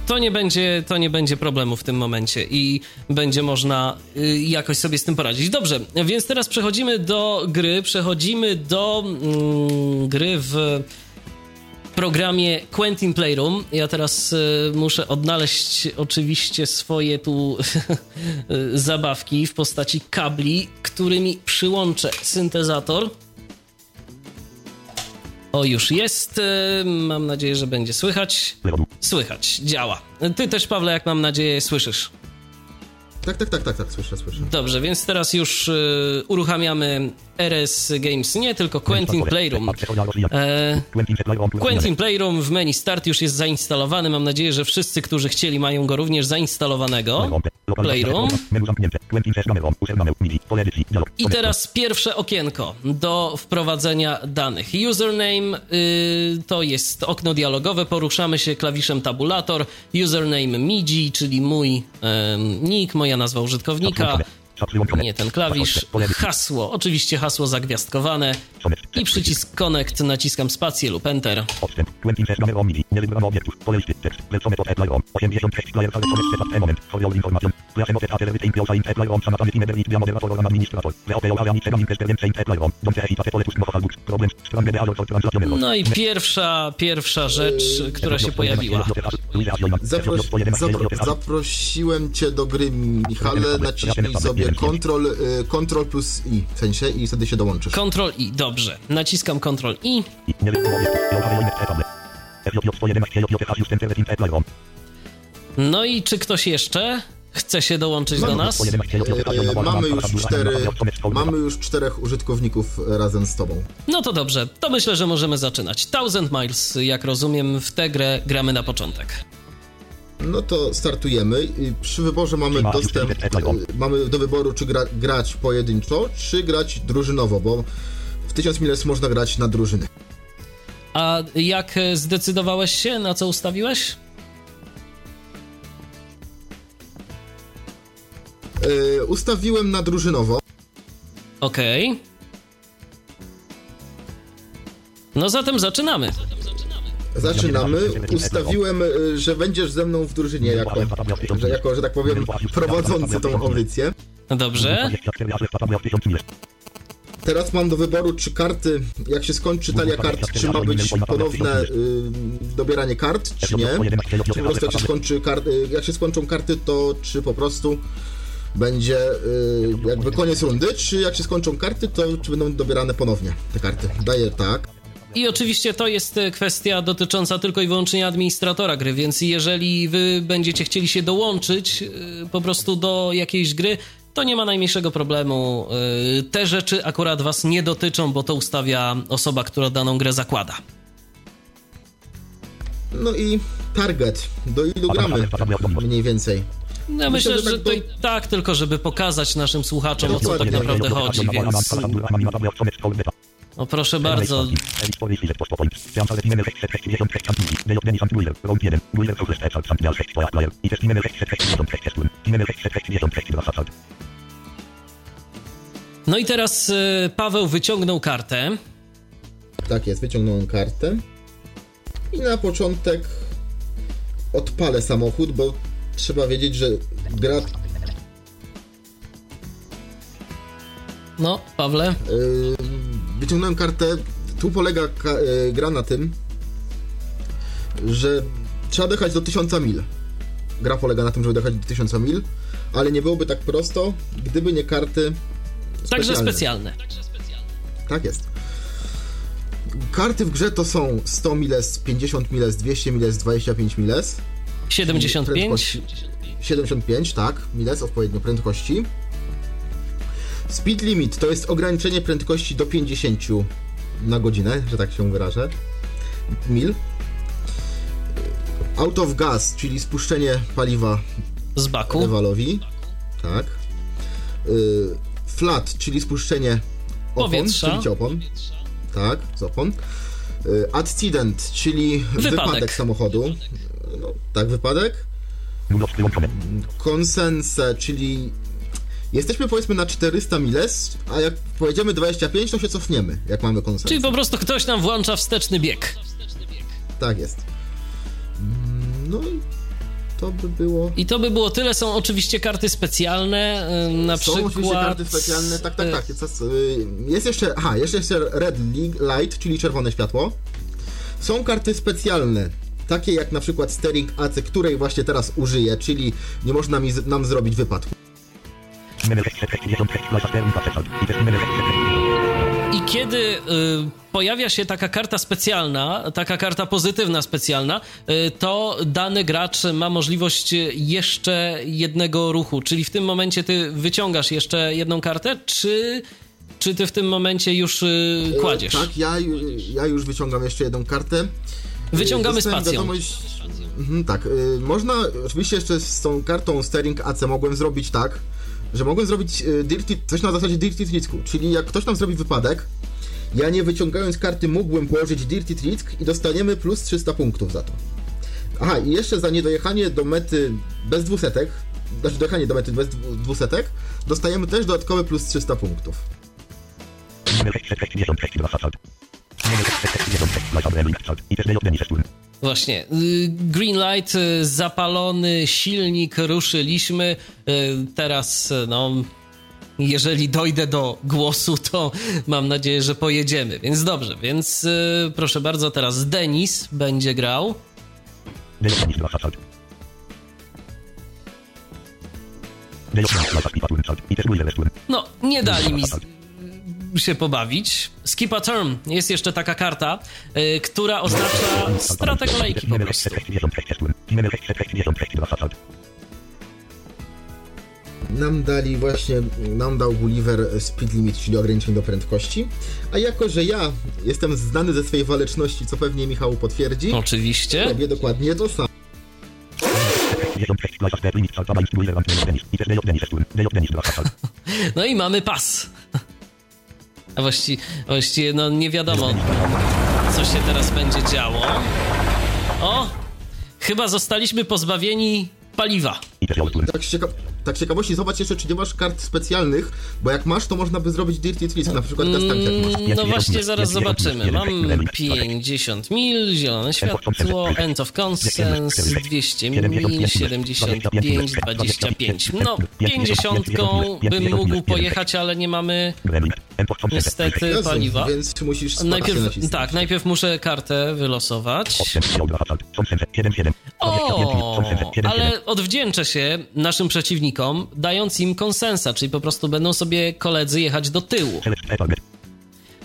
to nie będzie, to nie będzie problemu w tym momencie i będzie można y, jakoś sobie z tym poradzić. Dobrze, więc teraz przechodzimy do gry, przechodzimy do mm, gry w programie Quentin Playroom. Ja teraz y, muszę odnaleźć oczywiście swoje tu <laughs> zabawki w postaci kabli, którymi przyłączę syntezator. O, już jest. y, Mam nadzieję, że będzie słychać. Słychać, działa. Ty też, Pawle, jak mam nadzieję, słyszysz. tak, tak, tak, tak, tak, słyszę, słyszę. Dobrze, więc teraz już y, uruchamiamy RS Games, nie tylko Quentin Playroom. E, Quentin Playroom w menu Start już jest zainstalowany. Mam nadzieję, że wszyscy, którzy chcieli, mają go również zainstalowanego. Playroom. I teraz pierwsze okienko do wprowadzenia danych. Username y, to jest okno dialogowe, poruszamy się klawiszem tabulator. Username MIDI, czyli mój em, nick, moja nazwa użytkownika. Nie ten klawisz. Hasło, oczywiście hasło zagwiazdkowane. I przycisk. Connect, naciskam spację lub Enter. Odstęp. Quentin Fest numer MIDI. Nie wybrano obiektów. Pole listy. Tekst. Lecone to e-player. 86 player file commit set at moment. For your information. Classe notes at everything close in e-player. Sanatany team ever via moderator or administrator. The opera ani czego experience in e-player. Don't say it pole pust books. Problems. Strong behavior for translation errors. No i pierwsza, pierwsza rzecz, która się pojawiła. Zapros zapro zaprosiłem cię do gry, Michale, naciśnij sobie Ctrl, y, Ctrl plus I, w sensie, i wtedy się dołączysz. Ctrl I, dobrze. Naciskam Ctrl I. Nie wybrano obiektów. Your line e-table. FJ 111 JJH System Everything e-player. No i czy ktoś jeszcze chce się dołączyć do nas? E, mamy już cztery, mamy już czterech użytkowników razem z tobą. No to dobrze, to myślę, że możemy zaczynać. Thousand Miles, jak rozumiem, w tę grę gramy na początek. No to startujemy. Przy wyborze mamy Ma dostęp, mamy do wyboru, czy gra, grać pojedynczo, czy grać drużynowo, bo w 1000 Miles można grać na drużyny. A jak zdecydowałeś się, na co ustawiłeś? Y, ustawiłem na drużynowo. Okej. No zatem zaczynamy. Zaczynamy. Ustawiłem, że będziesz ze mną w drużynie, jako, że, jako że tak powiem, prowadzący tą audycję. Dobrze. Teraz mam do wyboru, czy karty, jak się skończy talia kart, czy ma być ponowne y, dobieranie kart, czy nie. Czy po prostu jak się, skończy kart, y, jak się skończą karty, to czy po prostu będzie y, jakby koniec rundy, czy jak się skończą karty, to czy będą dobierane ponownie te karty. Daję tak. I oczywiście to jest kwestia dotycząca tylko i wyłącznie administratora gry, więc jeżeli wy będziecie chcieli się dołączyć e, po prostu do jakiejś gry, to nie ma najmniejszego problemu. E, Te rzeczy akurat was nie dotyczą, bo to ustawia osoba, która daną grę zakłada. No i target. Do ilu gramy? Mniej więcej. Ja myślę, że że tak to i tak tylko, żeby pokazać naszym słuchaczom, o co tak naprawdę chodzi, więc... No proszę bardzo, no i teraz e, Paweł wyciągnął kartę. Tak jest, wyciągnąłem kartę. I na początek odpalę samochód, bo trzeba wiedzieć, że gra No, Pawle, Yy, wyciągnąłem kartę. Tu polega yy, gra na tym, że trzeba dojechać do 1000 mil. Gra polega na tym, żeby dojechać do 1000 mil, ale nie byłoby tak prosto, gdyby nie karty. także specjalne. specjalne. Tak jest. Karty w grze to są 100 miles, 50 miles, 200 miles, 25 miles. 75. Prędkości 75, tak, miles odpowiednio prędkości. Speed limit to jest ograniczenie prędkości do 50 na godzinę, że tak się wyrażę. Mil. Out of gas, czyli spuszczenie paliwa Z baku. rywalowi. Tak. Y, Flat, czyli spuszczenie opon, Powietrza. czyli opon. Tak, z opon. Y, Accident, czyli Wypadek. wypadek, samochodu. No, tak, wypadek. Konsense, czyli jesteśmy powiedzmy na 400 miles, a jak pojedziemy 25, to się cofniemy, jak mamy konsens. Czyli po prostu ktoś nam włącza wsteczny bieg. Tak jest. Mm, No i to by było... I to by było tyle. Są oczywiście karty specjalne, y, na Są przykład... oczywiście karty specjalne, tak, tak, y, tak. Jest, y, jest jeszcze, aha, jeszcze jest red li- light, czyli czerwone światło. Są karty specjalne, takie jak na przykład steering AC, której właśnie teraz użyję, czyli nie można mi, nam zrobić wypadku. I kiedy y, pojawia się taka karta specjalna, taka karta pozytywna specjalna, y, to dany gracz ma możliwość jeszcze jednego ruchu. Czyli w tym momencie ty wyciągasz jeszcze jedną kartę, czy, czy ty w tym momencie już y, kładziesz? E, Tak, ja, ja już wyciągam jeszcze jedną kartę. Wyciągamy spacją. Wiadomość, mhm, tak, y, można, oczywiście jeszcze z tą kartą steering AC mogłem zrobić tak, że mogłem zrobić y, dirty, coś na zasadzie dirty tricku, czyli jak ktoś nam zrobi wypadek, ja nie wyciągając karty mógłbym położyć dirty trick i dostaniemy plus 300 punktów za to. Aha, i jeszcze za niedojechanie do mety bez dwusetek, znaczy dojechanie do mety bez dwu- dwusetek, dostajemy też dodatkowe plus 300 punktów. Właśnie. y, Green light, y, zapalony silnik, ruszyliśmy. Y, Teraz, no, jeżeli dojdę do głosu, to mam nadzieję, że pojedziemy. Więc dobrze, więc proszę bardzo, teraz Denis będzie grał. No, nie dali mi się pobawić. Skip a turn. Jest jeszcze taka karta, y, która oznacza stratę kolejki po prostu. Nam dali właśnie, nam dał Gulliver speed limit, czyli ograniczenie do prędkości. A jako, że ja jestem znany ze swojej waleczności, co pewnie Michał potwierdzi, Oczywiście. robię dokładnie to samo. <laughs> No i mamy pas. A właściwie, właściwie no nie wiadomo, co się teraz będzie działo. O! Chyba zostaliśmy pozbawieni paliwa. Tak z, cieka- tak z ciekawości, zobacz jeszcze, czy nie masz kart specjalnych, bo jak masz, to można by zrobić Dirty Trick, na przykład gas tank jak masz. Mm, No właśnie, zaraz zobaczymy. Mam 50 mil, zielone światło, end of consens, 200 mil, 75, 25. No, 50 bym mógł pojechać, ale nie mamy niestety paliwa. Więc musisz Najpierw, tak, najpierw muszę kartę wylosować. O, ale odwdzięczę się naszym przeciwnikom, dając im konsensa, czyli po prostu będą sobie koledzy jechać do tyłu.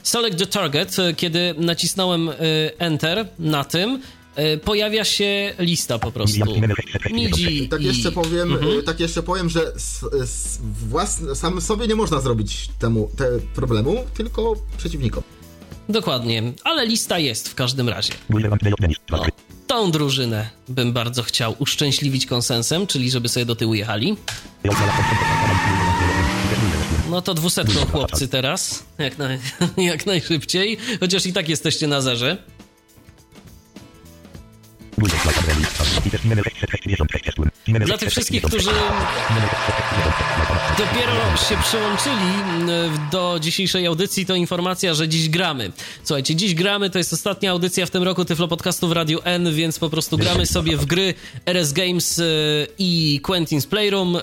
Select the target, kiedy nacisnąłem y, Enter na tym, y, pojawia się lista po prostu. MIDI Tak i... jeszcze powiem, Mhm. y, tak jeszcze powiem, że s, s, własne, sam sobie nie można zrobić temu te problemu, tylko przeciwnikom. Dokładnie, ale lista jest w każdym razie. No, tą drużynę bym bardzo chciał uszczęśliwić konsensem, czyli żeby sobie do tyłu jechali. No to dwusetką chłopcy teraz, jak, naj, jak najszybciej, chociaż i tak jesteście na zerze. Dla tych wszystkich, którzy dopiero się przyłączyli mm, do dzisiejszej audycji, to informacja, że dziś gramy. Słuchajcie, dziś gramy, to jest ostatnia audycja w tym roku Tyflo Podcastu w Radiu N, więc po prostu gramy sobie w gry RS Games y, i Quentin's Playroom. Y,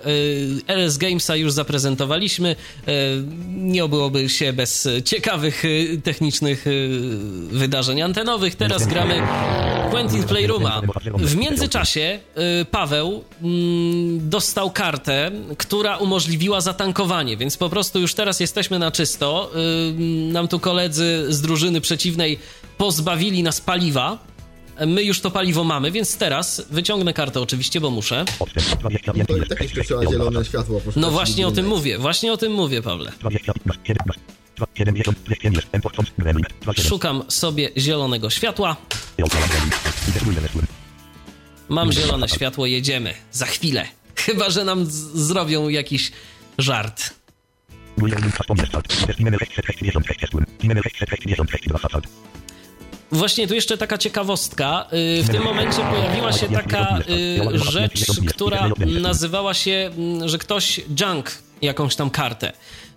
RS Gamesa już zaprezentowaliśmy. Y, Nie obyłoby się bez ciekawych technicznych wydarzeń antenowych. Teraz gramy Quentin Playrooma. W międzyczasie Paweł dostał kartę, która umożliwiła zatankowanie, więc po prostu już teraz jesteśmy na czysto. Y, nam tu koledzy z drużyny przeciwnej pozbawili nas paliwa. My już to paliwo mamy, więc teraz wyciągnę kartę oczywiście, bo muszę. No właśnie o tym mówię, właśnie o tym mówię, Pawle. Szukam sobie zielonego światła. Mam zielone światło, jedziemy. Za chwilę. Chyba, że nam zrobią jakiś żart. Właśnie tu jeszcze taka ciekawostka. Y, W tym momencie pojawiła się taka y, rzecz, która nazywała się, mm, że ktoś junk jakąś tam kartę.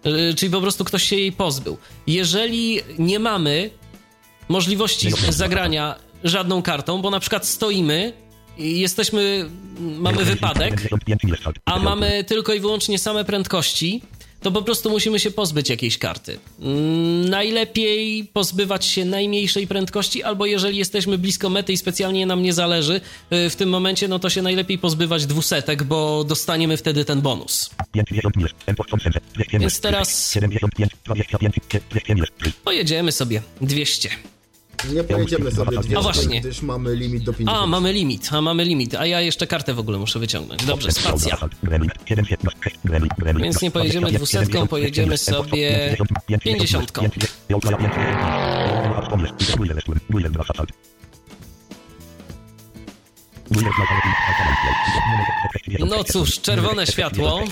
Y, Czyli po prostu ktoś się jej pozbył. Jeżeli nie mamy możliwości zagrania żadną kartą, bo na przykład stoimy i jesteśmy, mamy wypadek, a mamy tylko i wyłącznie same prędkości, to po prostu musimy się pozbyć jakiejś karty. Mm, Najlepiej pozbywać się najmniejszej prędkości, albo jeżeli jesteśmy blisko mety i specjalnie nam nie zależy y, w tym momencie, no to się najlepiej pozbywać dwusetek, bo dostaniemy wtedy ten bonus. Więc teraz pojedziemy sobie 200. Nie pojedziemy sobie 200, A właśnie. gdyż mamy limit do 50. A, mamy limit, a mamy limit, a ja jeszcze kartę w ogóle muszę wyciągnąć. Dobrze, spacja. Więc nie pojedziemy dwusetką, pojedziemy sobie pięćdziesiątką. No cóż, czerwone światło.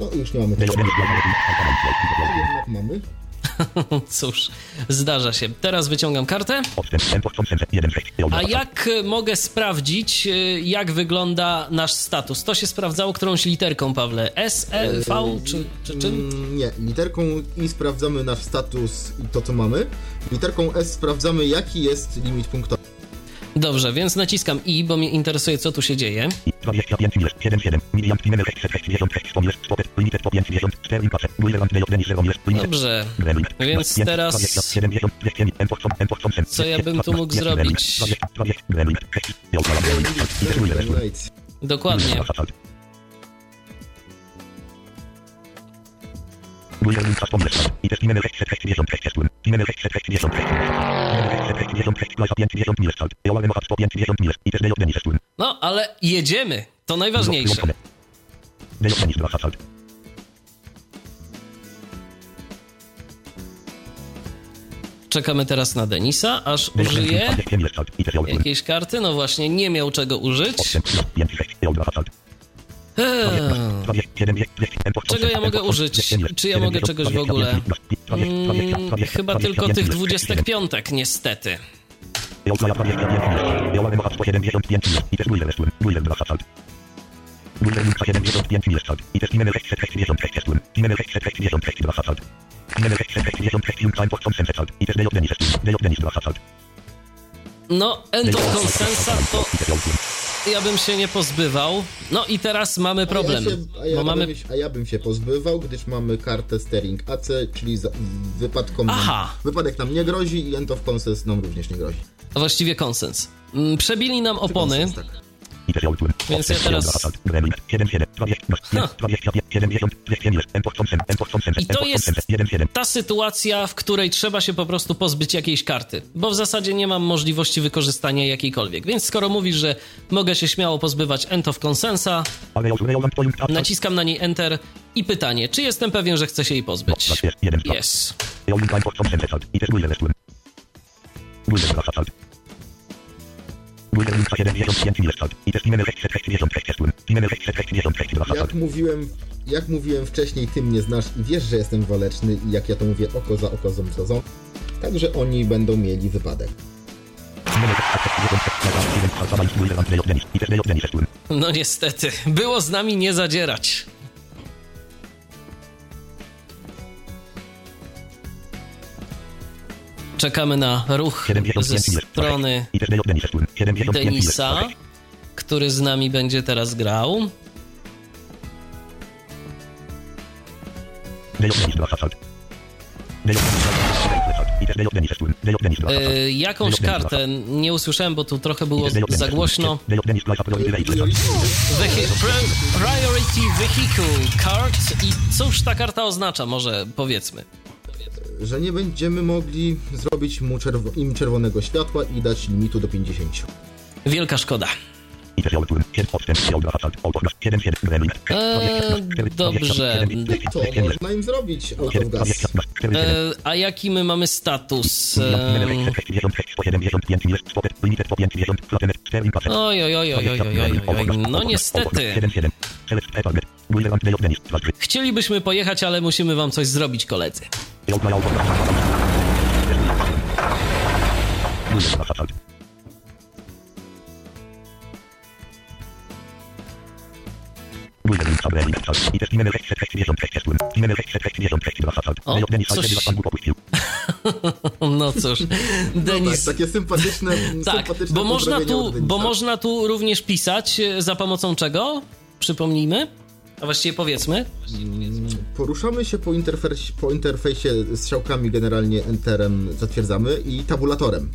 No już nie mamy tego. Jednak mamy. <laughs> Cóż, zdarza się. Teraz wyciągam kartę. A jak mogę sprawdzić, e, jak wygląda nasz status? To się sprawdzało którąś literką, Pawle? S, E, V czy, czy czym? Mm, Nie, literką I sprawdzamy nasz status i to co mamy. Literką S sprawdzamy jaki jest limit punktowy. Dobrze, więc naciskam I, bo mnie interesuje, co tu się dzieje. Dobrze, więc teraz co ja bym tu mógł zrobić? Dokładnie. No, ale jedziemy. To najważniejsze. Czekamy teraz na Denisa, aż użyje jakiejś karty. No właśnie, nie miał czego użyć. Eee, Czego ja mogę użyć? Czy ja mogę czegoś w ogóle? Mm, chyba tylko tych dwudziestek niestety. No, of consensa to ja bym się nie pozbywał. No i teraz mamy problem. A ja, się, a ja, bo mamy... bym, a ja bym się pozbywał, gdyż mamy kartę steering AC, czyli za, wypadkom nam, Aha. wypadek nam nie grozi i end of consens nam również nie grozi. A właściwie konsens. Mm, Przebili nam opony. Konsens, tak. Więc ja teraz-. I to jest ta sytuacja, w której trzeba się po prostu pozbyć jakiejś karty, bo w zasadzie nie mam możliwości wykorzystania jakiejkolwiek. Więc skoro mówisz, że mogę się śmiało pozbywać end of consensa, naciskam na niej enter i pytanie, czy jestem pewien, że chcę się jej pozbyć? Yes. Jak mówiłem, jak mówiłem wcześniej, ty mnie znasz i wiesz, że jestem waleczny i jak ja to mówię, oko za oko, ząb za ząb. Także oni będą mieli wypadek. No niestety, było z nami nie zadzierać. Czekamy na ruch ze strony Denisa, który z nami będzie teraz grał. E, jakąś kartę nie usłyszałem, bo tu trochę było za głośno. Vehi- priority Vehicle Card. I cóż ta karta oznacza, może powiedzmy że nie będziemy mogli zrobić mu im czerwonego światła i dać limitu do 50. Wielka szkoda. Eee, dobrze. To można im zrobić. Eee, a jaki my mamy status? Eee... Oj, oj, oj, oj, oj, oj, oj, no niestety. Chcielibyśmy pojechać, ale musimy wam coś zrobić, koledzy. <laughs> No cóż, Tak, Denis. takie sympatyczne, <laughs> Tak, sympatyczne bo można, tu, bo można tu również pisać e, za pomocą czego? Przypomnijmy. A właściwie powiedzmy. Poruszamy się po, interfejsie, po interfejsie z strzałkami generalnie enterem zatwierdzamy i tabulatorem.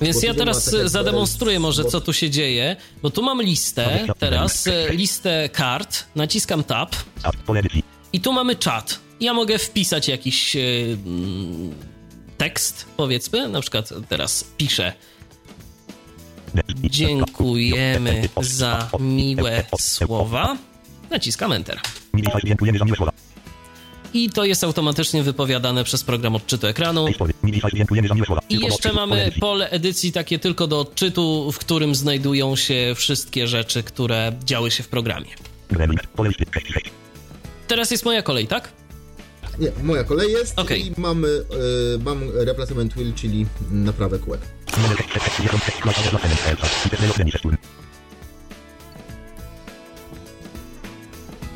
Więc ja teraz e, zademonstruję może, co tu się dzieje. Bo tu mam listę, teraz e, listę kart. Naciskam tab i tu mamy czat. Ja mogę wpisać jakiś e, mm, tekst, powiedzmy. Na przykład teraz piszę. Dziękujemy za miłe słowa. Naciskam Enter. I to jest automatycznie wypowiadane przez program odczytu ekranu. I jeszcze mamy pole edycji takie tylko do odczytu, w którym znajdują się wszystkie rzeczy, które działy się w programie. Teraz jest moja kolej, tak? Nie, moja kolej jest Okej. i mamy e, mam replacement wheel, czyli naprawę kółek.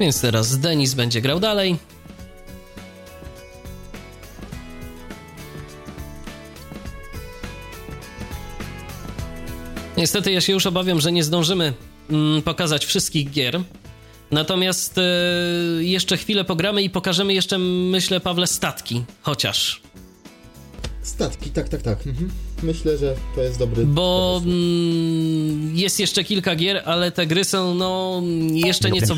Więc teraz Denis będzie grał dalej. Niestety ja się już obawiam, że nie zdążymy mm, pokazać wszystkich gier. Natomiast e, jeszcze chwilę pogramy i pokażemy jeszcze, myślę, Pawle, statki. Chociaż. Statki, tak, tak, tak. Mhm. Myślę, że to jest dobry Bo mm, jest jeszcze kilka gier, ale te gry są, no, jeszcze nieco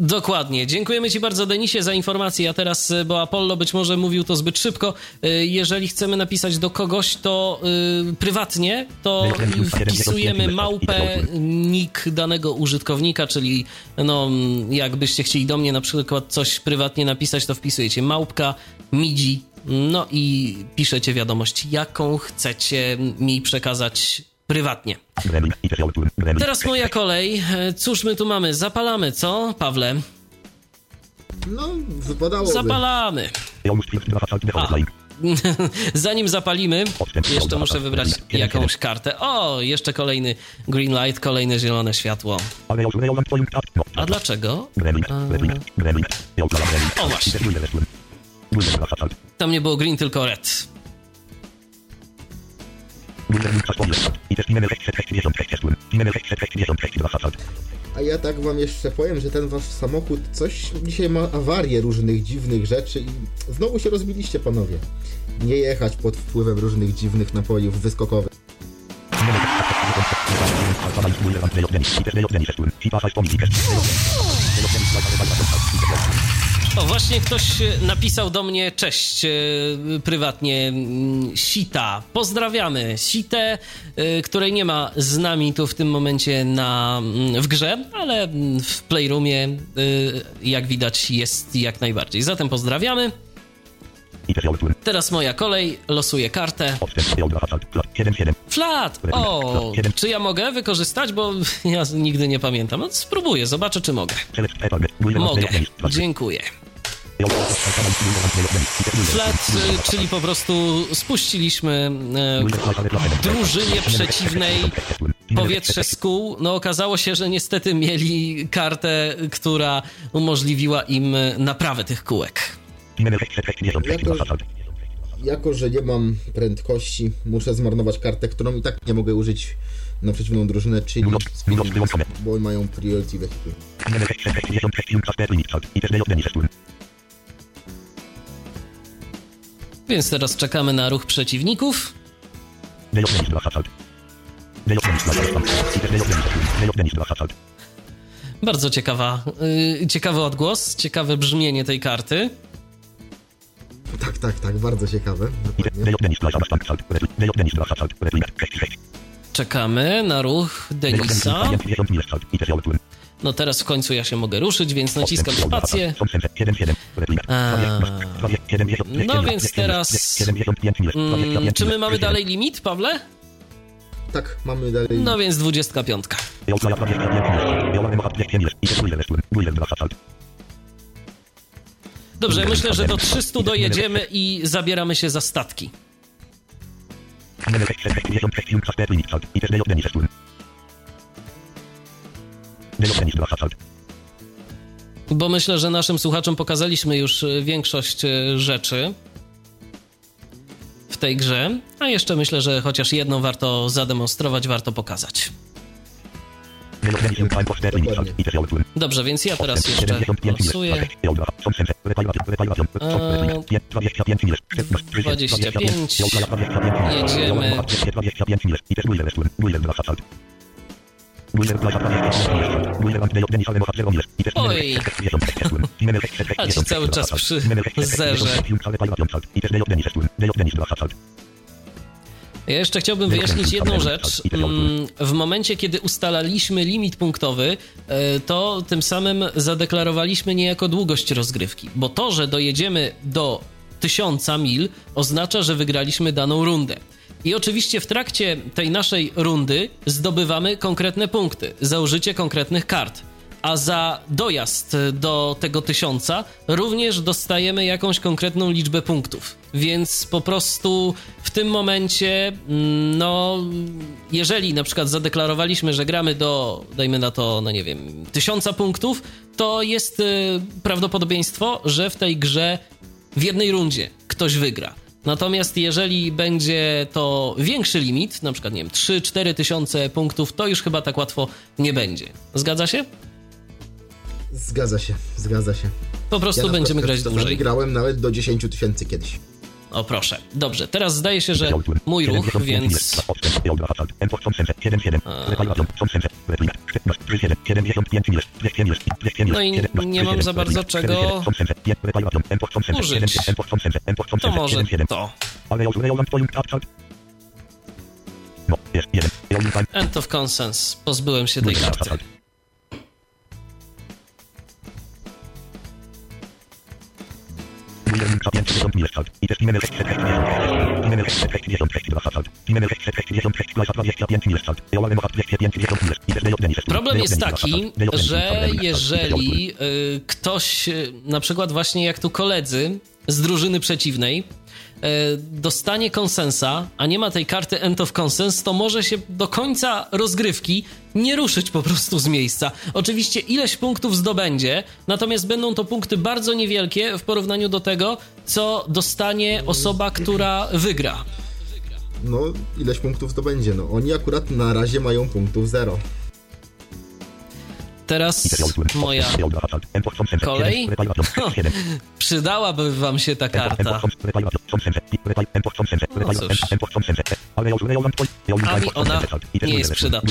Dokładnie. Dziękujemy Ci bardzo, Denisie, za informację. A teraz, y, bo Apollo być może mówił to zbyt szybko, y, jeżeli chcemy napisać do kogoś to y, prywatnie, to wpisujemy małpę, nick danego użytkownika, czyli no, jakbyście chcieli do mnie na przykład coś prywatnie napisać, to wpisujecie małpka, midzi, no i piszecie wiadomość, jaką chcecie mi przekazać prywatnie. Teraz moja kolej. Cóż my tu mamy? Zapalamy, co, Pawle? No, wypadałoby. Zapalamy. <laughs> Zanim zapalimy, jeszcze muszę wybrać jakąś kartę. O, jeszcze kolejny green light, kolejne zielone światło. A dlaczego? O właśnie. Tam nie było green, tylko red. Buller link czas powiesz. I też numer 666 jest Numer 666 dwa hasard. A ja tak wam jeszcze powiem, że ten wasz samochód coś dzisiaj ma awarię różnych dziwnych rzeczy i znowu się rozbiliście panowie. Nie jechać pod wpływem różnych dziwnych napojów wyskokowych. O, właśnie ktoś e, napisał do mnie cześć e, prywatnie. mm, Sita. Pozdrawiamy. Sitę, e, której nie ma z nami tu w tym momencie na, mm, w grze, ale mm, w Playroomie, jak widać, jest jak najbardziej. Zatem pozdrawiamy. Teraz moja kolej. Losuję kartę. Odstęp Dejot 2 hasard. Flat 7 7. Flat! O, czy ja mogę wykorzystać? Bo <laughs> ja nigdy nie pamiętam. No, spróbuję, zobaczę, czy mogę. Mogę. Dziękuję. Flat, y, czyli po prostu spuściliśmy e, drużynie przeciwnej powietrze z kół. No okazało się, że niestety mieli kartę, która umożliwiła im naprawę tych kółek. Numer 666 dwa hasard. Jako, że nie mam prędkości, muszę zmarnować kartę, którą i tak nie mogę użyć na przeciwną drużynę, czyli bo mają priority vehicle. Więc teraz czekamy na ruch przeciwników. Dejot Denis 2 hasard. Dejot Denis 2 hasard. I też Dejot Denis jest Dejot Denis 2 hasard. Bardzo ciekawa, y, ciekawy odgłos, ciekawe brzmienie tej karty. Tak, tak, tak, bardzo ciekawe. I też Dokładnie. Dejot Denis 2 hasard. Salt. Dejot Denis 2 hasard. Replik 66. Czekamy na ruch Denisa. 50 mil Salt. I też Jolt No teraz w końcu ja się mogę ruszyć, więc naciskam spację. No więc teraz- Mm, czy my mamy dalej limit, Pawle? Tak, mamy dalej. No więc 25. Dobrze, myślę, że do 300 dojedziemy i zabieramy się za statki. Bo myślę, że naszym słuchaczom pokazaliśmy już y, większość y, rzeczy w tej grze, a jeszcze myślę, że chociaż jedną warto zademonstrować, warto pokazać. Dobrze, więc ja teraz jeszcze losuję. 25. Jedziemy. Oj. Ci cały czas przy zerze. Ja jeszcze chciałbym wyjaśnić jedną rzecz. Mm, W momencie, kiedy ustalaliśmy limit punktowy, e, to tym samym zadeklarowaliśmy niejako długość rozgrywki, bo to, że dojedziemy do 1000 mil, oznacza, że wygraliśmy daną rundę. I oczywiście w trakcie tej naszej rundy zdobywamy konkretne punkty za użycie konkretnych kart. A za dojazd do tego tysiąca również dostajemy jakąś konkretną liczbę punktów. Więc po prostu w tym momencie, mm, no, jeżeli na przykład zadeklarowaliśmy, że gramy do, dajmy na to, no nie wiem, tysiąca punktów, to jest y, prawdopodobieństwo, że w tej grze w jednej rundzie ktoś wygra. Natomiast jeżeli będzie to większy limit, na przykład, nie wiem, 3-4 tysiące punktów, to już chyba tak łatwo nie będzie. Zgadza się? Zgadza się, zgadza się. Po prostu Ja będziemy grać dłużej. grałem nawet do 10 tysięcy kiedyś. O proszę. Dobrze, teraz zdaje się, że mój ruch, więc No i nie mam za bardzo czego użyć. To może to. No. End of Consens. Pozbyłem się tej karty. Problem jest taki, że jeżeli y, ktoś, y, na przykład właśnie jak tu koledzy z drużyny przeciwnej, dostanie konsensa, a nie ma tej karty End of Consens, to może się do końca rozgrywki nie ruszyć po prostu z miejsca. Oczywiście ileś punktów zdobędzie, natomiast będą to punkty bardzo niewielkie w porównaniu do tego, co dostanie osoba, która wygra. no ileś punktów zdobędzie. No oni akurat na razie mają punktów zero. Teraz moja kolej. No, przydałaby wam się ta karta. No cóż. A mi ona nie jest przydatna.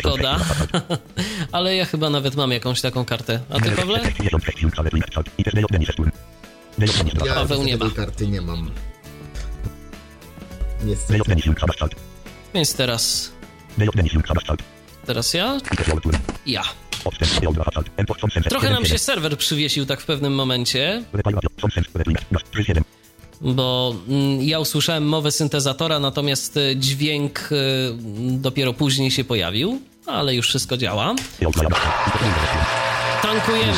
Szkoda, ale ja chyba nawet mam jakąś taką kartę. A ty, Pawle? Ja Paweł nie ma. karty nie mam. Niestety. Więc teraz... Teraz ja? Ja. Trochę nam się serwer przywiesił tak w pewnym momencie, bo mm, ja usłyszałem mowę syntezatora, natomiast y, dźwięk y, dopiero później się pojawił, ale już wszystko działa. Tankujemy.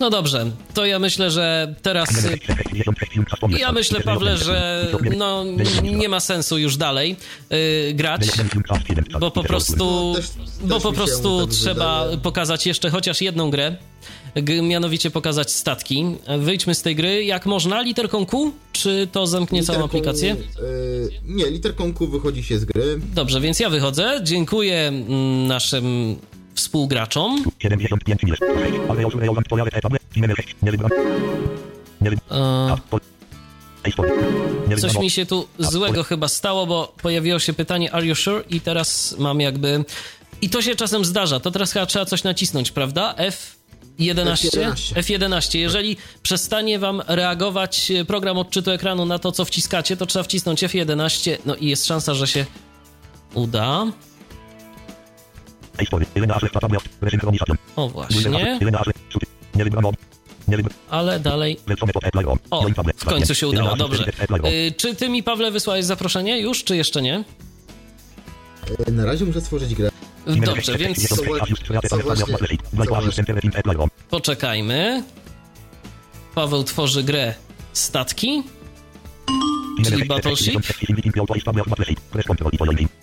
No dobrze, to ja myślę, że teraz... Ja myślę, Pawle, że no, nie ma sensu już dalej y, grać, bo po prostu, też- bo też po prostu tak trzeba pokazać jeszcze chociaż jedną grę, mianowicie pokazać statki. Wyjdźmy z tej gry jak można, literką Q, czy to zamknie całą Literką, aplikację? y, nie, literką Q wychodzi się z gry. Dobrze, więc ja wychodzę. Dziękuję mm, naszym współgraczom. E, Coś mi się tu złego chyba stało, bo pojawiło się pytanie Are you sure? I teraz mam jakby... I to się czasem zdarza. To teraz chyba trzeba coś nacisnąć, prawda? F11? F11. F11. Jeżeli przestanie wam reagować e, program odczytu ekranu na to, co wciskacie, to trzeba wcisnąć F11. No i jest szansa, że się uda. O właśnie. Ale dalej. O, w końcu się udało, dobrze. Y, czy ty mi, Pawle, wysłałeś zaproszenie już, czy jeszcze nie? Y, na razie muszę stworzyć grę. Dobrze, więc poczekajmy. Paweł tworzy grę Statki, czyli Battleship.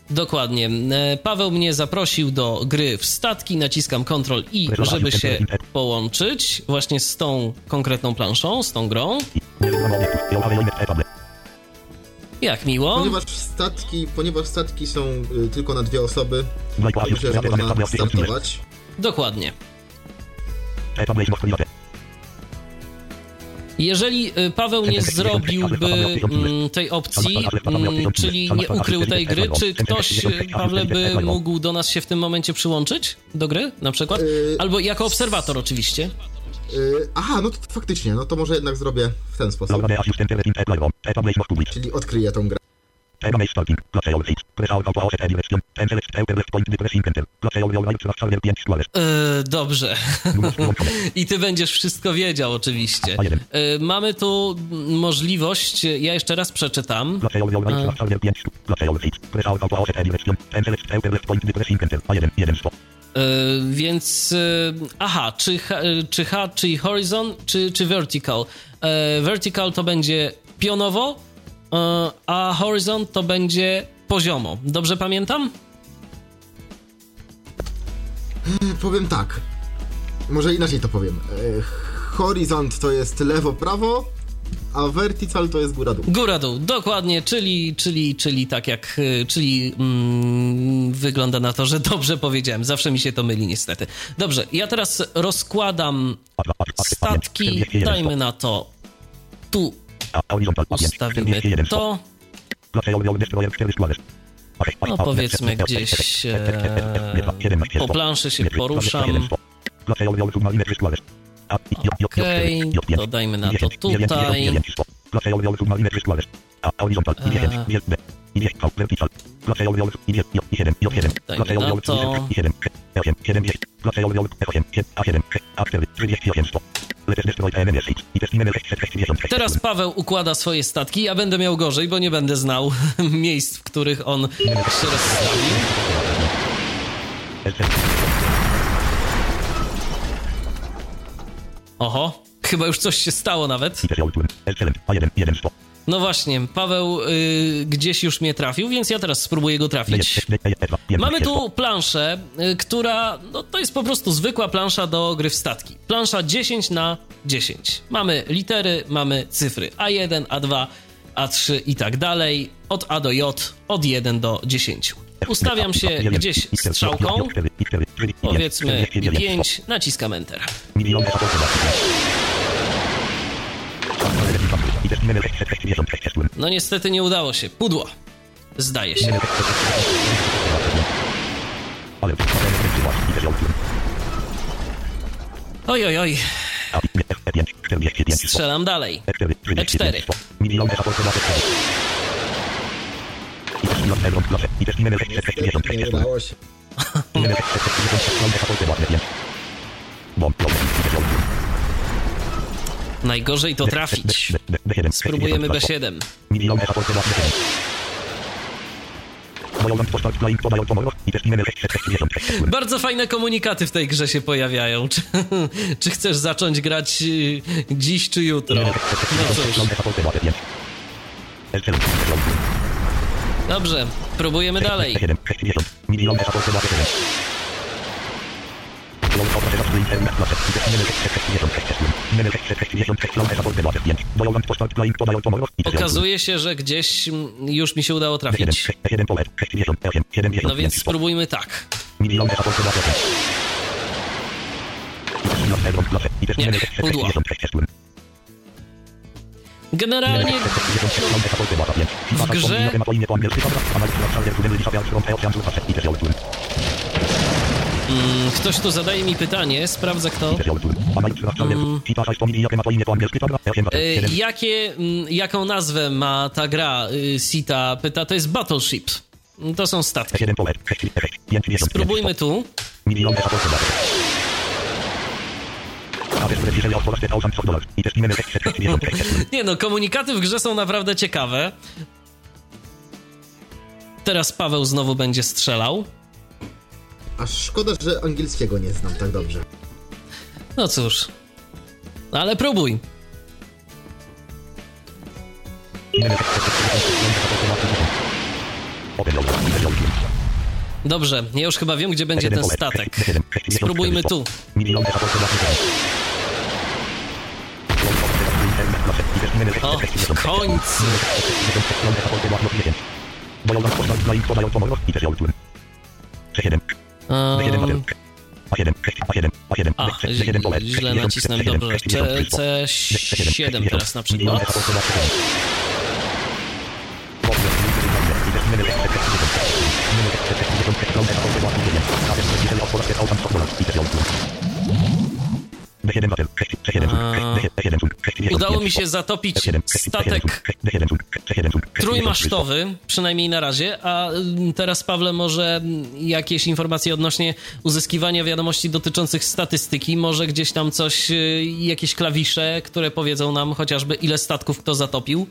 Dokładnie. E, Paweł mnie zaprosił do gry w statki, naciskam Ctrl I, żeby się połączyć właśnie z tą konkretną planszą, z tą grą. Jak miło. Ponieważ statki, ponieważ statki są y, tylko na dwie osoby, myślę, że można startować. Dokładnie. Jeżeli y, Paweł nie zrobiłby mm, tej opcji, mm, czyli nie ukrył tej gry, czy ktoś, y, Pawle, by mógł do nas się w tym momencie przyłączyć? Do gry na przykład? Y, Albo jako obserwator oczywiście. Y, aha, no to faktycznie, no to może jednak zrobię w ten sposób. Czyli odkryję tą grę. E, dobrze. I ty będziesz wszystko wiedział oczywiście. E, mamy tu możliwość, ja jeszcze raz przeczytam. E, więc e, aha, czy, e, czy H, czyli horizon, czy, czy vertical? E, vertical to będzie pionowo, e, a horizon to będzie poziomo. Dobrze pamiętam? Powiem tak. Może inaczej to powiem. Horyzont to jest lewo-prawo, a vertical to jest góra-dół. Góra-dół, dokładnie, czyli, czyli, czyli tak jak, y, czyli mm, wygląda na to, że dobrze powiedziałem. Zawsze mi się to myli niestety. Dobrze, ja teraz rozkładam statki, dajmy na to, tu ustawimy to, no powiedzmy gdzieś e, po planszy się poruszam. Okej, to dajmy na to tutaj. Dajmy na to. Teraz Paweł układa swoje statki. Ja będę miał gorzej, bo nie będę znał <laughs> miejsc, w których on się rozstawi. Oho, chyba już coś się stało nawet. Excellent. A1, 1, 100. No właśnie, Paweł y, gdzieś już mnie trafił, więc ja teraz spróbuję go trafić. Mamy tu planszę, y, która no, to jest po prostu zwykła plansza do gry w statki. Plansza 10 na 10. Mamy litery, mamy cyfry A1, A2, A3 i tak dalej, od A do J, od 1 do 10. Ustawiam się gdzieś strzałką, powiedzmy 5, naciskam Enter. Miliony I też numer 666. No niestety nie udało się. Pudło. Zdaje się. Oj, oj, oj. E5, 45. Strzelam dalej. E4, 666. Nie udało się. Numer 666. Bomb, bomb, i też Najgorzej to trafić. Spróbujemy B7. Miliony B7. Wojoland postać flying podają pomorów i też numer 666. Bardzo fajne komunikaty w tej grze się pojawiają. Czy, <laughs> czy chcesz zacząć grać y, dziś czy jutro? No cóż, dobrze, próbujemy dalej. Okazuje się, że gdzieś już mi się udało trafić. No więc spróbujmy tak. Nie, pudło. Generalnie w grze mm, ktoś tu zadaje mi pytanie, sprawdzę kto. Y, jakie, mm, jaką nazwę ma ta gra? Y, Sita pyta, to jest Battleship. To są statki. Spróbujmy tu. Nie no, komunikaty w grze są naprawdę ciekawe. Teraz Paweł znowu będzie strzelał. Aż szkoda, że angielskiego nie znam tak dobrze. No cóż. Ale próbuj. Dobrze, ja już chyba wiem, gdzie będzie ten statek. Spróbujmy tu. O, w końcu. Um, a, źle, źle nacisnąłem. Dobrze, C, C7 teraz na przykład. Udało mi się zatopić statek trójmasztowy, przynajmniej na razie, a mm, teraz Pawle może jakieś informacje odnośnie uzyskiwania wiadomości dotyczących statystyki, może gdzieś tam coś, y, jakieś klawisze, które powiedzą nam chociażby ile statków kto zatopił?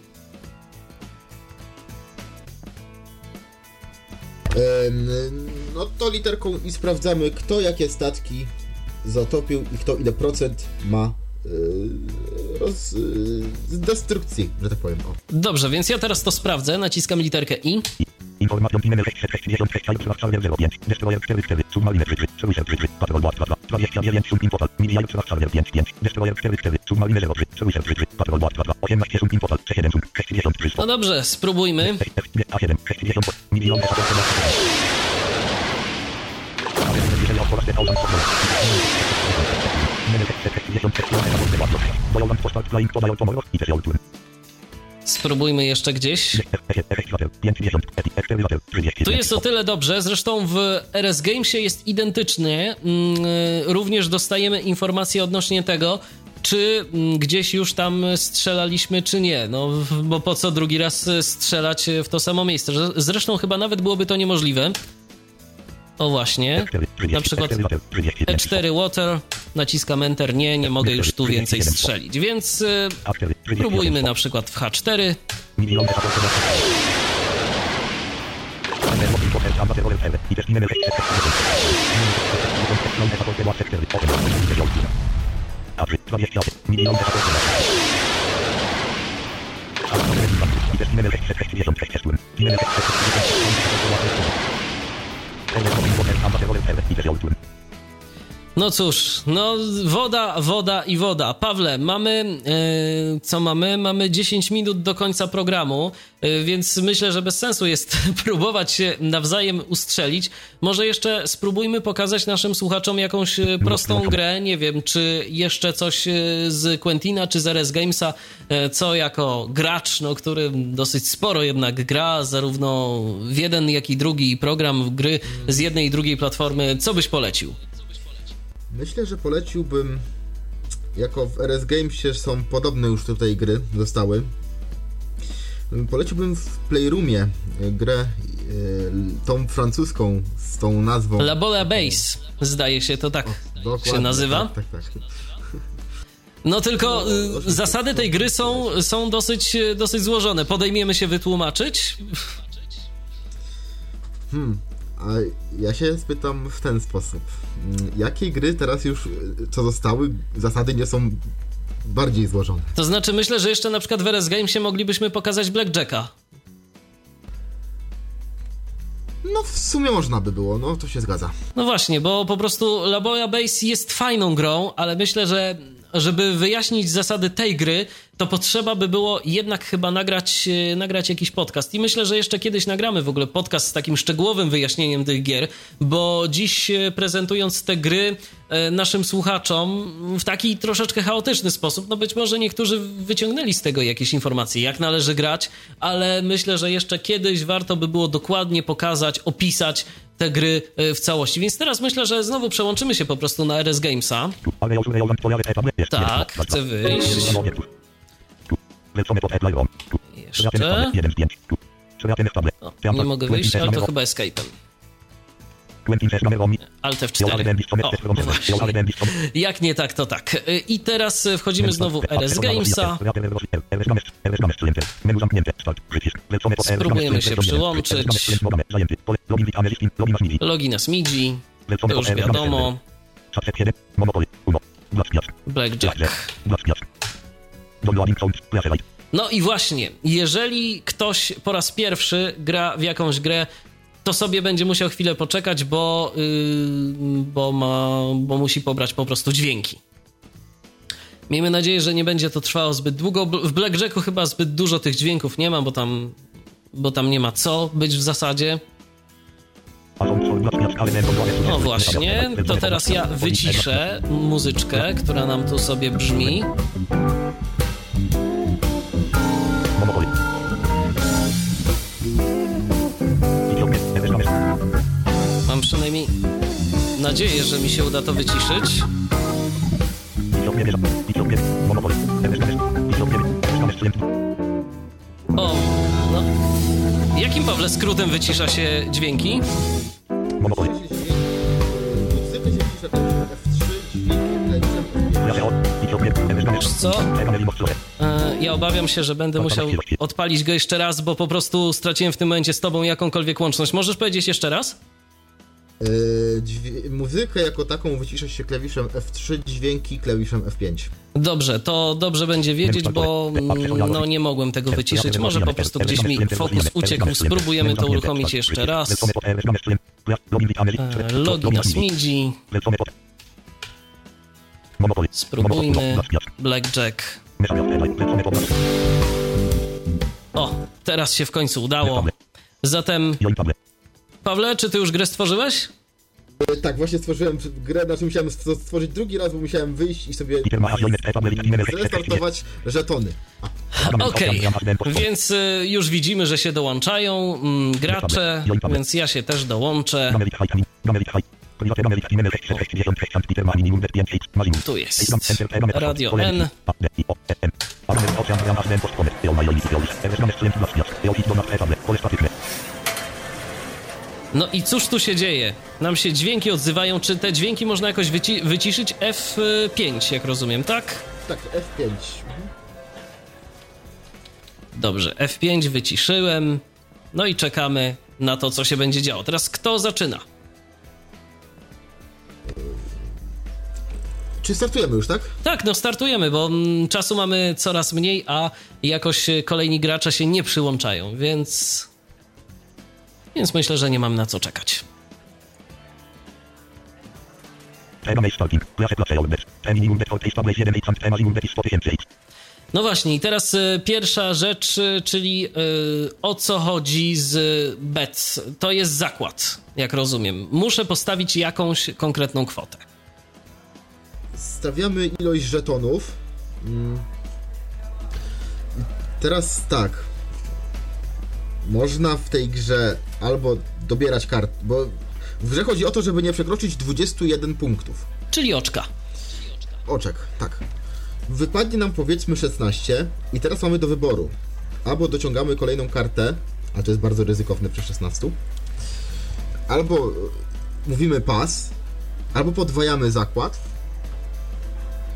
No to literką i sprawdzamy, kto jakie statki zatopił i kto ile procent ma yy, roz, yy, destrukcji, że tak powiem. O. Dobrze, więc ja teraz to sprawdzę, naciskam literkę I. Informacją numer 666 Alpha Charger 05 Destroyer 44 Submarine 33 Solution 33 Patrol Board 22 29 Sum Info Miliard Charger 55 Destroyer 43 Submarine 03 Solution 33 Patrol Board 22 18 Sum Info 67 Sum 63 No dobrze, spróbujmy. A7 60 Milion Spróbujmy jeszcze gdzieś. Tu jest o tyle dobrze, zresztą w RS Gamesie jest identycznie. Mm, Również dostajemy informacje odnośnie tego, czy mm, gdzieś już tam strzelaliśmy, czy nie. No, bo po co drugi raz strzelać w to samo miejsce? Zresztą chyba nawet byłoby to niemożliwe. O właśnie. Na przykład E4 Water, naciskam Enter, nie, nie mogę już tu więcej strzelić, więc y, próbujmy na przykład w H4. Ende von Info-Test, Anpassung der Rollenverhältnisse, Integration tun. No cóż, no woda, woda i woda. Pawle, mamy, e, co mamy? Mamy 10 minut do końca programu, e, więc myślę, że bez sensu jest <laughs> próbować się nawzajem ustrzelić. Może jeszcze spróbujmy pokazać naszym słuchaczom jakąś e, prostą grę, nie wiem, czy jeszcze coś z Quentina, czy z RS Gamesa, e, co jako gracz, no, który dosyć sporo jednak gra, zarówno w jeden, jak i drugi program gry z jednej i drugiej platformy, co byś polecił? Myślę, że poleciłbym, jako w RS Gamesie są podobne już tutaj gry, zostały. Poleciłbym w Playroomie grę e, tą francuską z tą nazwą. La Bola Base, zdaje się, to tak Dokładnie, się nazywa. Tak, tak, tak. No tylko No, y, zasady tej gry są, są dosyć, dosyć złożone. Podejmiemy się wytłumaczyć. Hmm. A ja się spytam w ten sposób. Mm, Jakie gry teraz już, e, co zostały, zasady nie są bardziej złożone? To znaczy, myślę, że jeszcze na przykład w RS Gamesie moglibyśmy pokazać Blackjacka. No w sumie można by było, no to się zgadza. No właśnie, bo po prostu La Bola Base jest fajną grą, ale myślę, że żeby wyjaśnić zasady tej gry, to potrzeba by było jednak chyba nagrać, e, nagrać jakiś podcast. I myślę, że jeszcze kiedyś nagramy w ogóle podcast z takim szczegółowym wyjaśnieniem tych gier, bo dziś e, prezentując te gry e, naszym słuchaczom w taki troszeczkę chaotyczny sposób, no być może niektórzy wyciągnęli z tego jakieś informacje, jak należy grać, ale myślę, że jeszcze kiedyś warto by było dokładnie pokazać, opisać te gry e, w całości. Więc teraz myślę, że znowu przełączymy się po prostu na RS Gamesa. Tak, chcę wyjść. Jeszcze. O, nie mogę wyjść, ale to chyba escape'em. Alt F4. O. Jak nie tak, to tak. Y, I teraz wchodzimy znowu w RS Gamesa. Spróbujemy się przyłączyć. Login z MIDI. To już wiadomo. Blackjack. No i właśnie, jeżeli ktoś po raz pierwszy gra w jakąś grę, to sobie będzie musiał chwilę poczekać, bo, yy, bo, ma, bo musi pobrać po prostu dźwięki. Miejmy nadzieję, że nie będzie to trwało zbyt długo. W Blackjacku chyba zbyt dużo tych dźwięków nie ma, bo tam, bo tam nie ma co być w zasadzie. No właśnie, to teraz ja wyciszę muzyczkę, która nam tu sobie brzmi. Przynajmniej nadzieję, że mi się uda to wyciszyć. O, no. Jakim, Pawle, skrótem wycisza się dźwięki? Muzykę się pisze F3, dźwięki Wiesz co? E, Ja obawiam się, że będę musiał odpalić go jeszcze raz, bo po prostu straciłem w tym momencie z tobą jakąkolwiek łączność. Możesz powiedzieć jeszcze raz? Dźwię- muzykę jako taką wycisza się klawiszem F3, dźwięki klawiszem F5. Dobrze, to dobrze będzie wiedzieć, bo mm, no nie mogłem tego wyciszyć. Może po prostu gdzieś mi fokus uciekł. Spróbujemy to uruchomić jeszcze raz. E, Login z MIDI. Spróbujmy. Blackjack. O, teraz się w końcu udało. Zatem, Pawle, czy ty już grę stworzyłeś? Yy, Tak, właśnie stworzyłem grę, znaczy musiałem st- stworzyć drugi raz, bo musiałem wyjść i sobie zrestartować żetony. Okej, więc y, już widzimy, że się dołączają mm, gracze, więc ja się też dołączę. Tu jest Radio N. No i cóż tu się dzieje? Nam się dźwięki odzywają. Czy te dźwięki można jakoś wyci- wyciszyć? F5, jak rozumiem, tak? Tak, F5. Mhm. Dobrze, F5 wyciszyłem. No i czekamy na to, co się będzie działo. Teraz kto zaczyna? Czy startujemy już, tak? Tak, no startujemy, bo mm, czasu mamy coraz mniej, a jakoś e, kolejni gracze się nie przyłączają, więc. Więc myślę, że nie mam na co czekać. Tema stalking. Klase klasse Olbet. Te minimum default establish 1 8 te maximum bet 100 tysięcy. No właśnie, i teraz e, pierwsza rzecz, e, czyli e, o co chodzi z bet. To jest zakład, jak rozumiem. Muszę postawić jakąś konkretną kwotę. Stawiamy ilość żetonów. Mm. Teraz tak. Można w tej grze albo dobierać kart, bo w grze chodzi o to, żeby nie przekroczyć 21 punktów. Czyli oczka. Oczek, tak. Wypadnie nam powiedzmy 16 i teraz mamy do wyboru. Albo dociągamy kolejną kartę, a to jest bardzo ryzykowne przy 16. Albo e, mówimy pas, albo podwajamy zakład.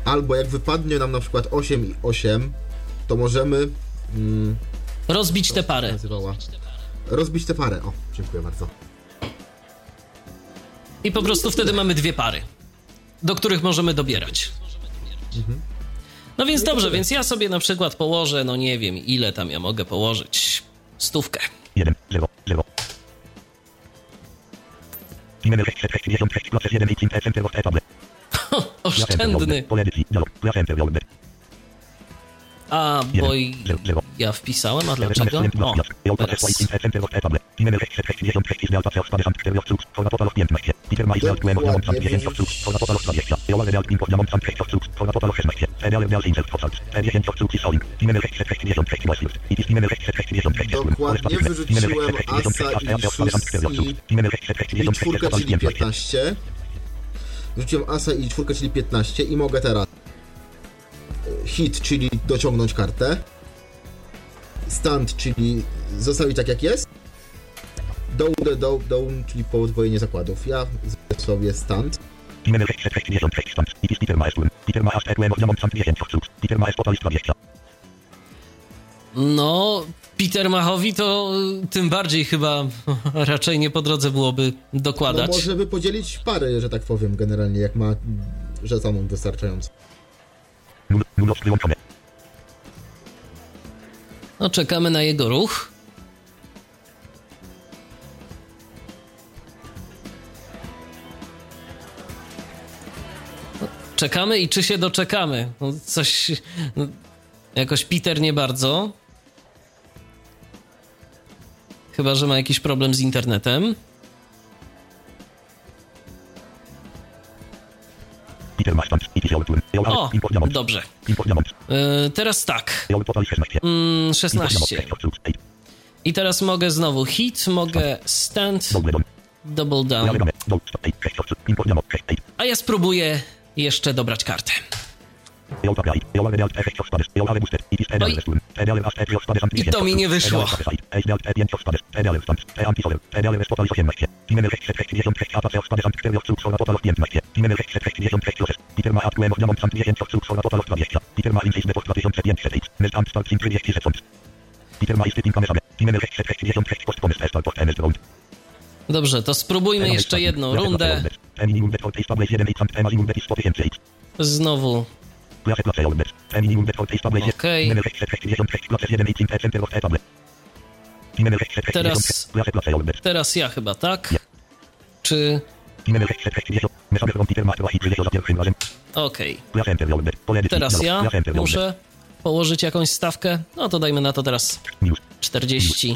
Albo jak wypadnie nam na przykład 8 i 8, to możemy mm, Rozbić tę parę. rozbić tę parę. O, dziękuję bardzo. I po prostu wtedy mamy dwie pary, do których możemy dobierać. No więc dobrze, więc ja sobie na przykład położę, no nie wiem, ile tam ja mogę położyć. Stówkę. 1, 0, 0. Timer A, bo i- ja wpisałem, a dlaczego? O, teraz. Dokładnie wyrzuciłem asa i i 15. Wyrzuciłem asa i czwórkę, czyli 15 i mogę teraz hit, czyli dociągnąć kartę. Stand, czyli zostawić tak jak jest. Down, down, down, czyli podwojenie zakładów. Ja zrobię sobie stand. No, Peter Machowi to y, tym bardziej chyba <laughs> raczej nie po drodze byłoby No dokładać. może by podzielić pary, że tak powiem, generalnie, jak ma żetonów wystarczająco. No, czekamy na jego ruch. No, Czekamy i czy się doczekamy? No, coś. No, jakoś Peter nie bardzo. Chyba, że ma jakiś problem z internetem. O, dobrze. Yy, teraz tak. Mm, 16. I teraz mogę znowu hit, mogę stand, double down. A ja spróbuję jeszcze dobrać kartę. I to mi nie wyszło. Dobrze, to spróbujmy jeszcze jedną rundę. Znowu. Okej. Teraz, teraz ja chyba, tak? Czy... Okej. Teraz ja muszę położyć jakąś stawkę. No to dajmy na to teraz 40.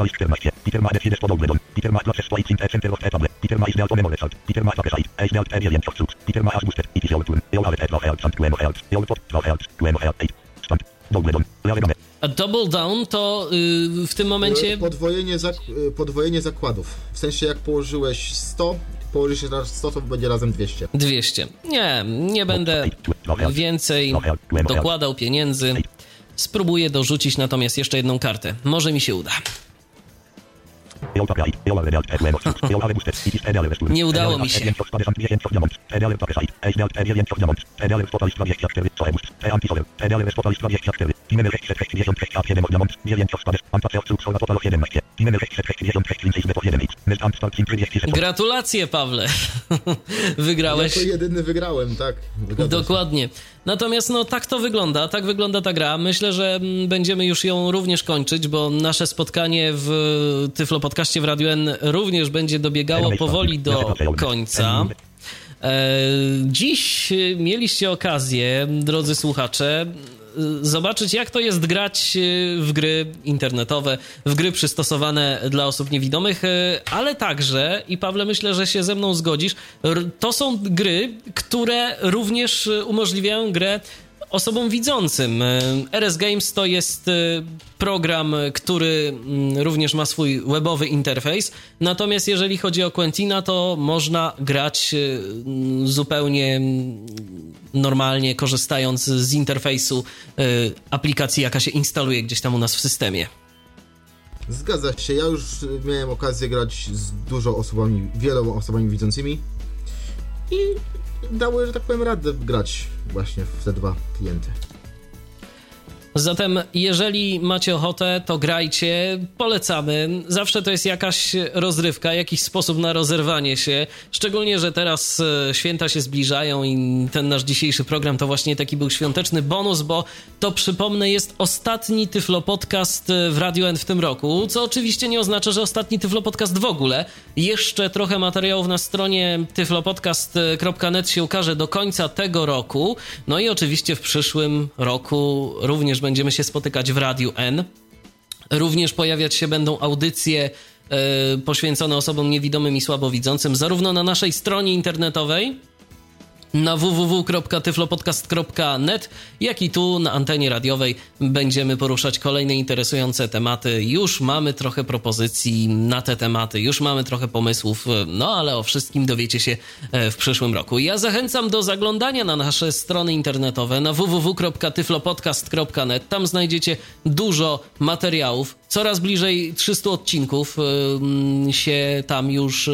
A double down to yy, w tym momencie... Podwojenie, zak- y, podwojenie zakładów. W sensie jak położyłeś 100 położy się na 100, to będzie razem 200. 200. Nie, nie będę więcej dokładał pieniędzy. Spróbuję dorzucić natomiast jeszcze jedną kartę. Może mi się uda. Nie udało mi się. Gratulacje, Pawle. Wygrałeś. Jedyny wygrałem, tak. Zgadza się. Natomiast no tak to wygląda, tak wygląda ta gra. Myślę, że mm, będziemy już ją również kończyć, bo nasze spotkanie w Tyflo Podcaście w Radio N również będzie dobiegało powoli do końca. E, Dziś mieliście okazję, drodzy słuchacze, zobaczyć, jak to jest grać e, w gry internetowe, w gry przystosowane dla osób niewidomych, e, ale także, i Pawle, myślę, że się ze mną zgodzisz, to są gry, które również e, umożliwiają grę osobom widzącym. E, RS Games to jest e, program, który mm, również ma swój webowy interfejs. Natomiast jeżeli chodzi o Quentina, to można grać e, mm, zupełnie mm, normalnie, korzystając z interfejsu aplikacji, jaka się instaluje gdzieś tam u nas w systemie. Zgadza się, ja już miałem okazję grać z dużo osobami, wieloma osobami widzącymi i dały, że tak powiem, radę grać właśnie w te dwa klienty. Zatem, jeżeli macie ochotę, to grajcie, polecamy. Zawsze to jest jakaś rozrywka, jakiś sposób na rozerwanie się. Szczególnie, że teraz e, święta się zbliżają i ten nasz dzisiejszy program to właśnie taki był świąteczny bonus, bo to przypomnę jest ostatni Tyflo Podcast e, w Radio N w tym roku, co oczywiście nie oznacza, że ostatni Tyflo Podcast w ogóle. Jeszcze trochę materiałów na stronie tyflopodcast.net się ukaże do końca tego roku. No i oczywiście w przyszłym roku również będziemy się spotykać w Radiu N. Również pojawiać się będą audycje e, poświęcone osobom niewidomym i słabowidzącym, zarówno na naszej stronie internetowej, na www.tyflopodcast.net, jak i tu na antenie radiowej będziemy poruszać kolejne interesujące tematy. Już mamy trochę propozycji na te tematy, już mamy trochę pomysłów, no ale o wszystkim dowiecie się e, w przyszłym roku. Ja zachęcam do zaglądania na nasze strony internetowe na www.tyflopodcast.net. Tam znajdziecie dużo materiałów. Coraz bliżej 300 odcinków ym, się tam już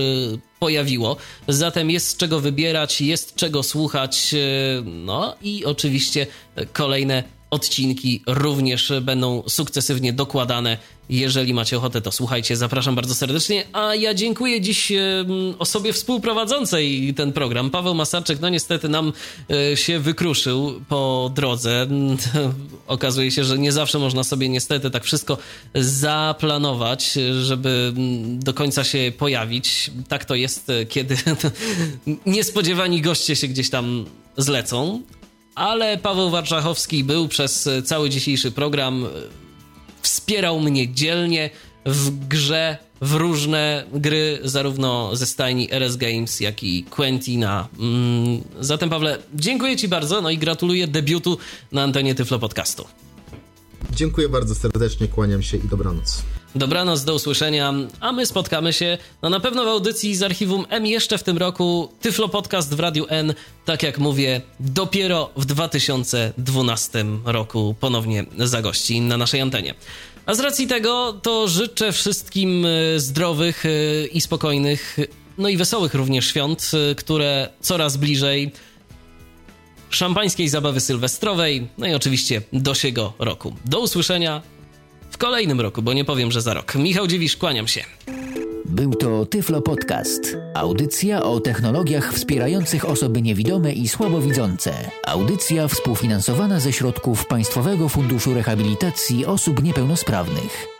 pojawiło. Zatem jest czego wybierać, jest czego słuchać. y, No i oczywiście kolejne odcinki również będą sukcesywnie dokładane. Jeżeli macie ochotę, to słuchajcie. Zapraszam bardzo serdecznie. A ja dziękuję dziś osobie współprowadzącej ten program. Paweł Masarczyk, no niestety nam e, się wykruszył po drodze. <laughs> Okazuje się, że nie zawsze można sobie niestety tak wszystko zaplanować, żeby do końca się pojawić. Tak to jest, e, kiedy <laughs> niespodziewani goście się gdzieś tam zlecą. Ale Paweł Warczachowski był przez cały dzisiejszy program wspierał mnie dzielnie w grze w różne gry, zarówno ze stajni RS Games, jak i Quentina. Mm, Zatem, Pawle, dziękuję Ci bardzo, no i gratuluję debiutu na antenie Tyflo Podcastu. Dziękuję bardzo serdecznie, kłaniam się i dobranoc. Dobranoc, do usłyszenia, a my spotkamy się no na pewno w audycji z archiwum M jeszcze w tym roku. Tyflo Podcast w Radiu N, tak jak mówię, dopiero w 2012 roku ponownie zagości na naszej antenie. A z racji tego to życzę wszystkim e, zdrowych e, i spokojnych, no i wesołych również świąt, e, które coraz bliżej szampańskiej zabawy sylwestrowej, no i oczywiście dosiego roku. Do usłyszenia w kolejnym roku, bo nie powiem, że za rok. Michał Dziwisz, kłaniam się. Był to Tyflo Podcast. Audycja o technologiach wspierających osoby niewidome i słabowidzące. Audycja współfinansowana ze środków Państwowego Funduszu Rehabilitacji Osób Niepełnosprawnych.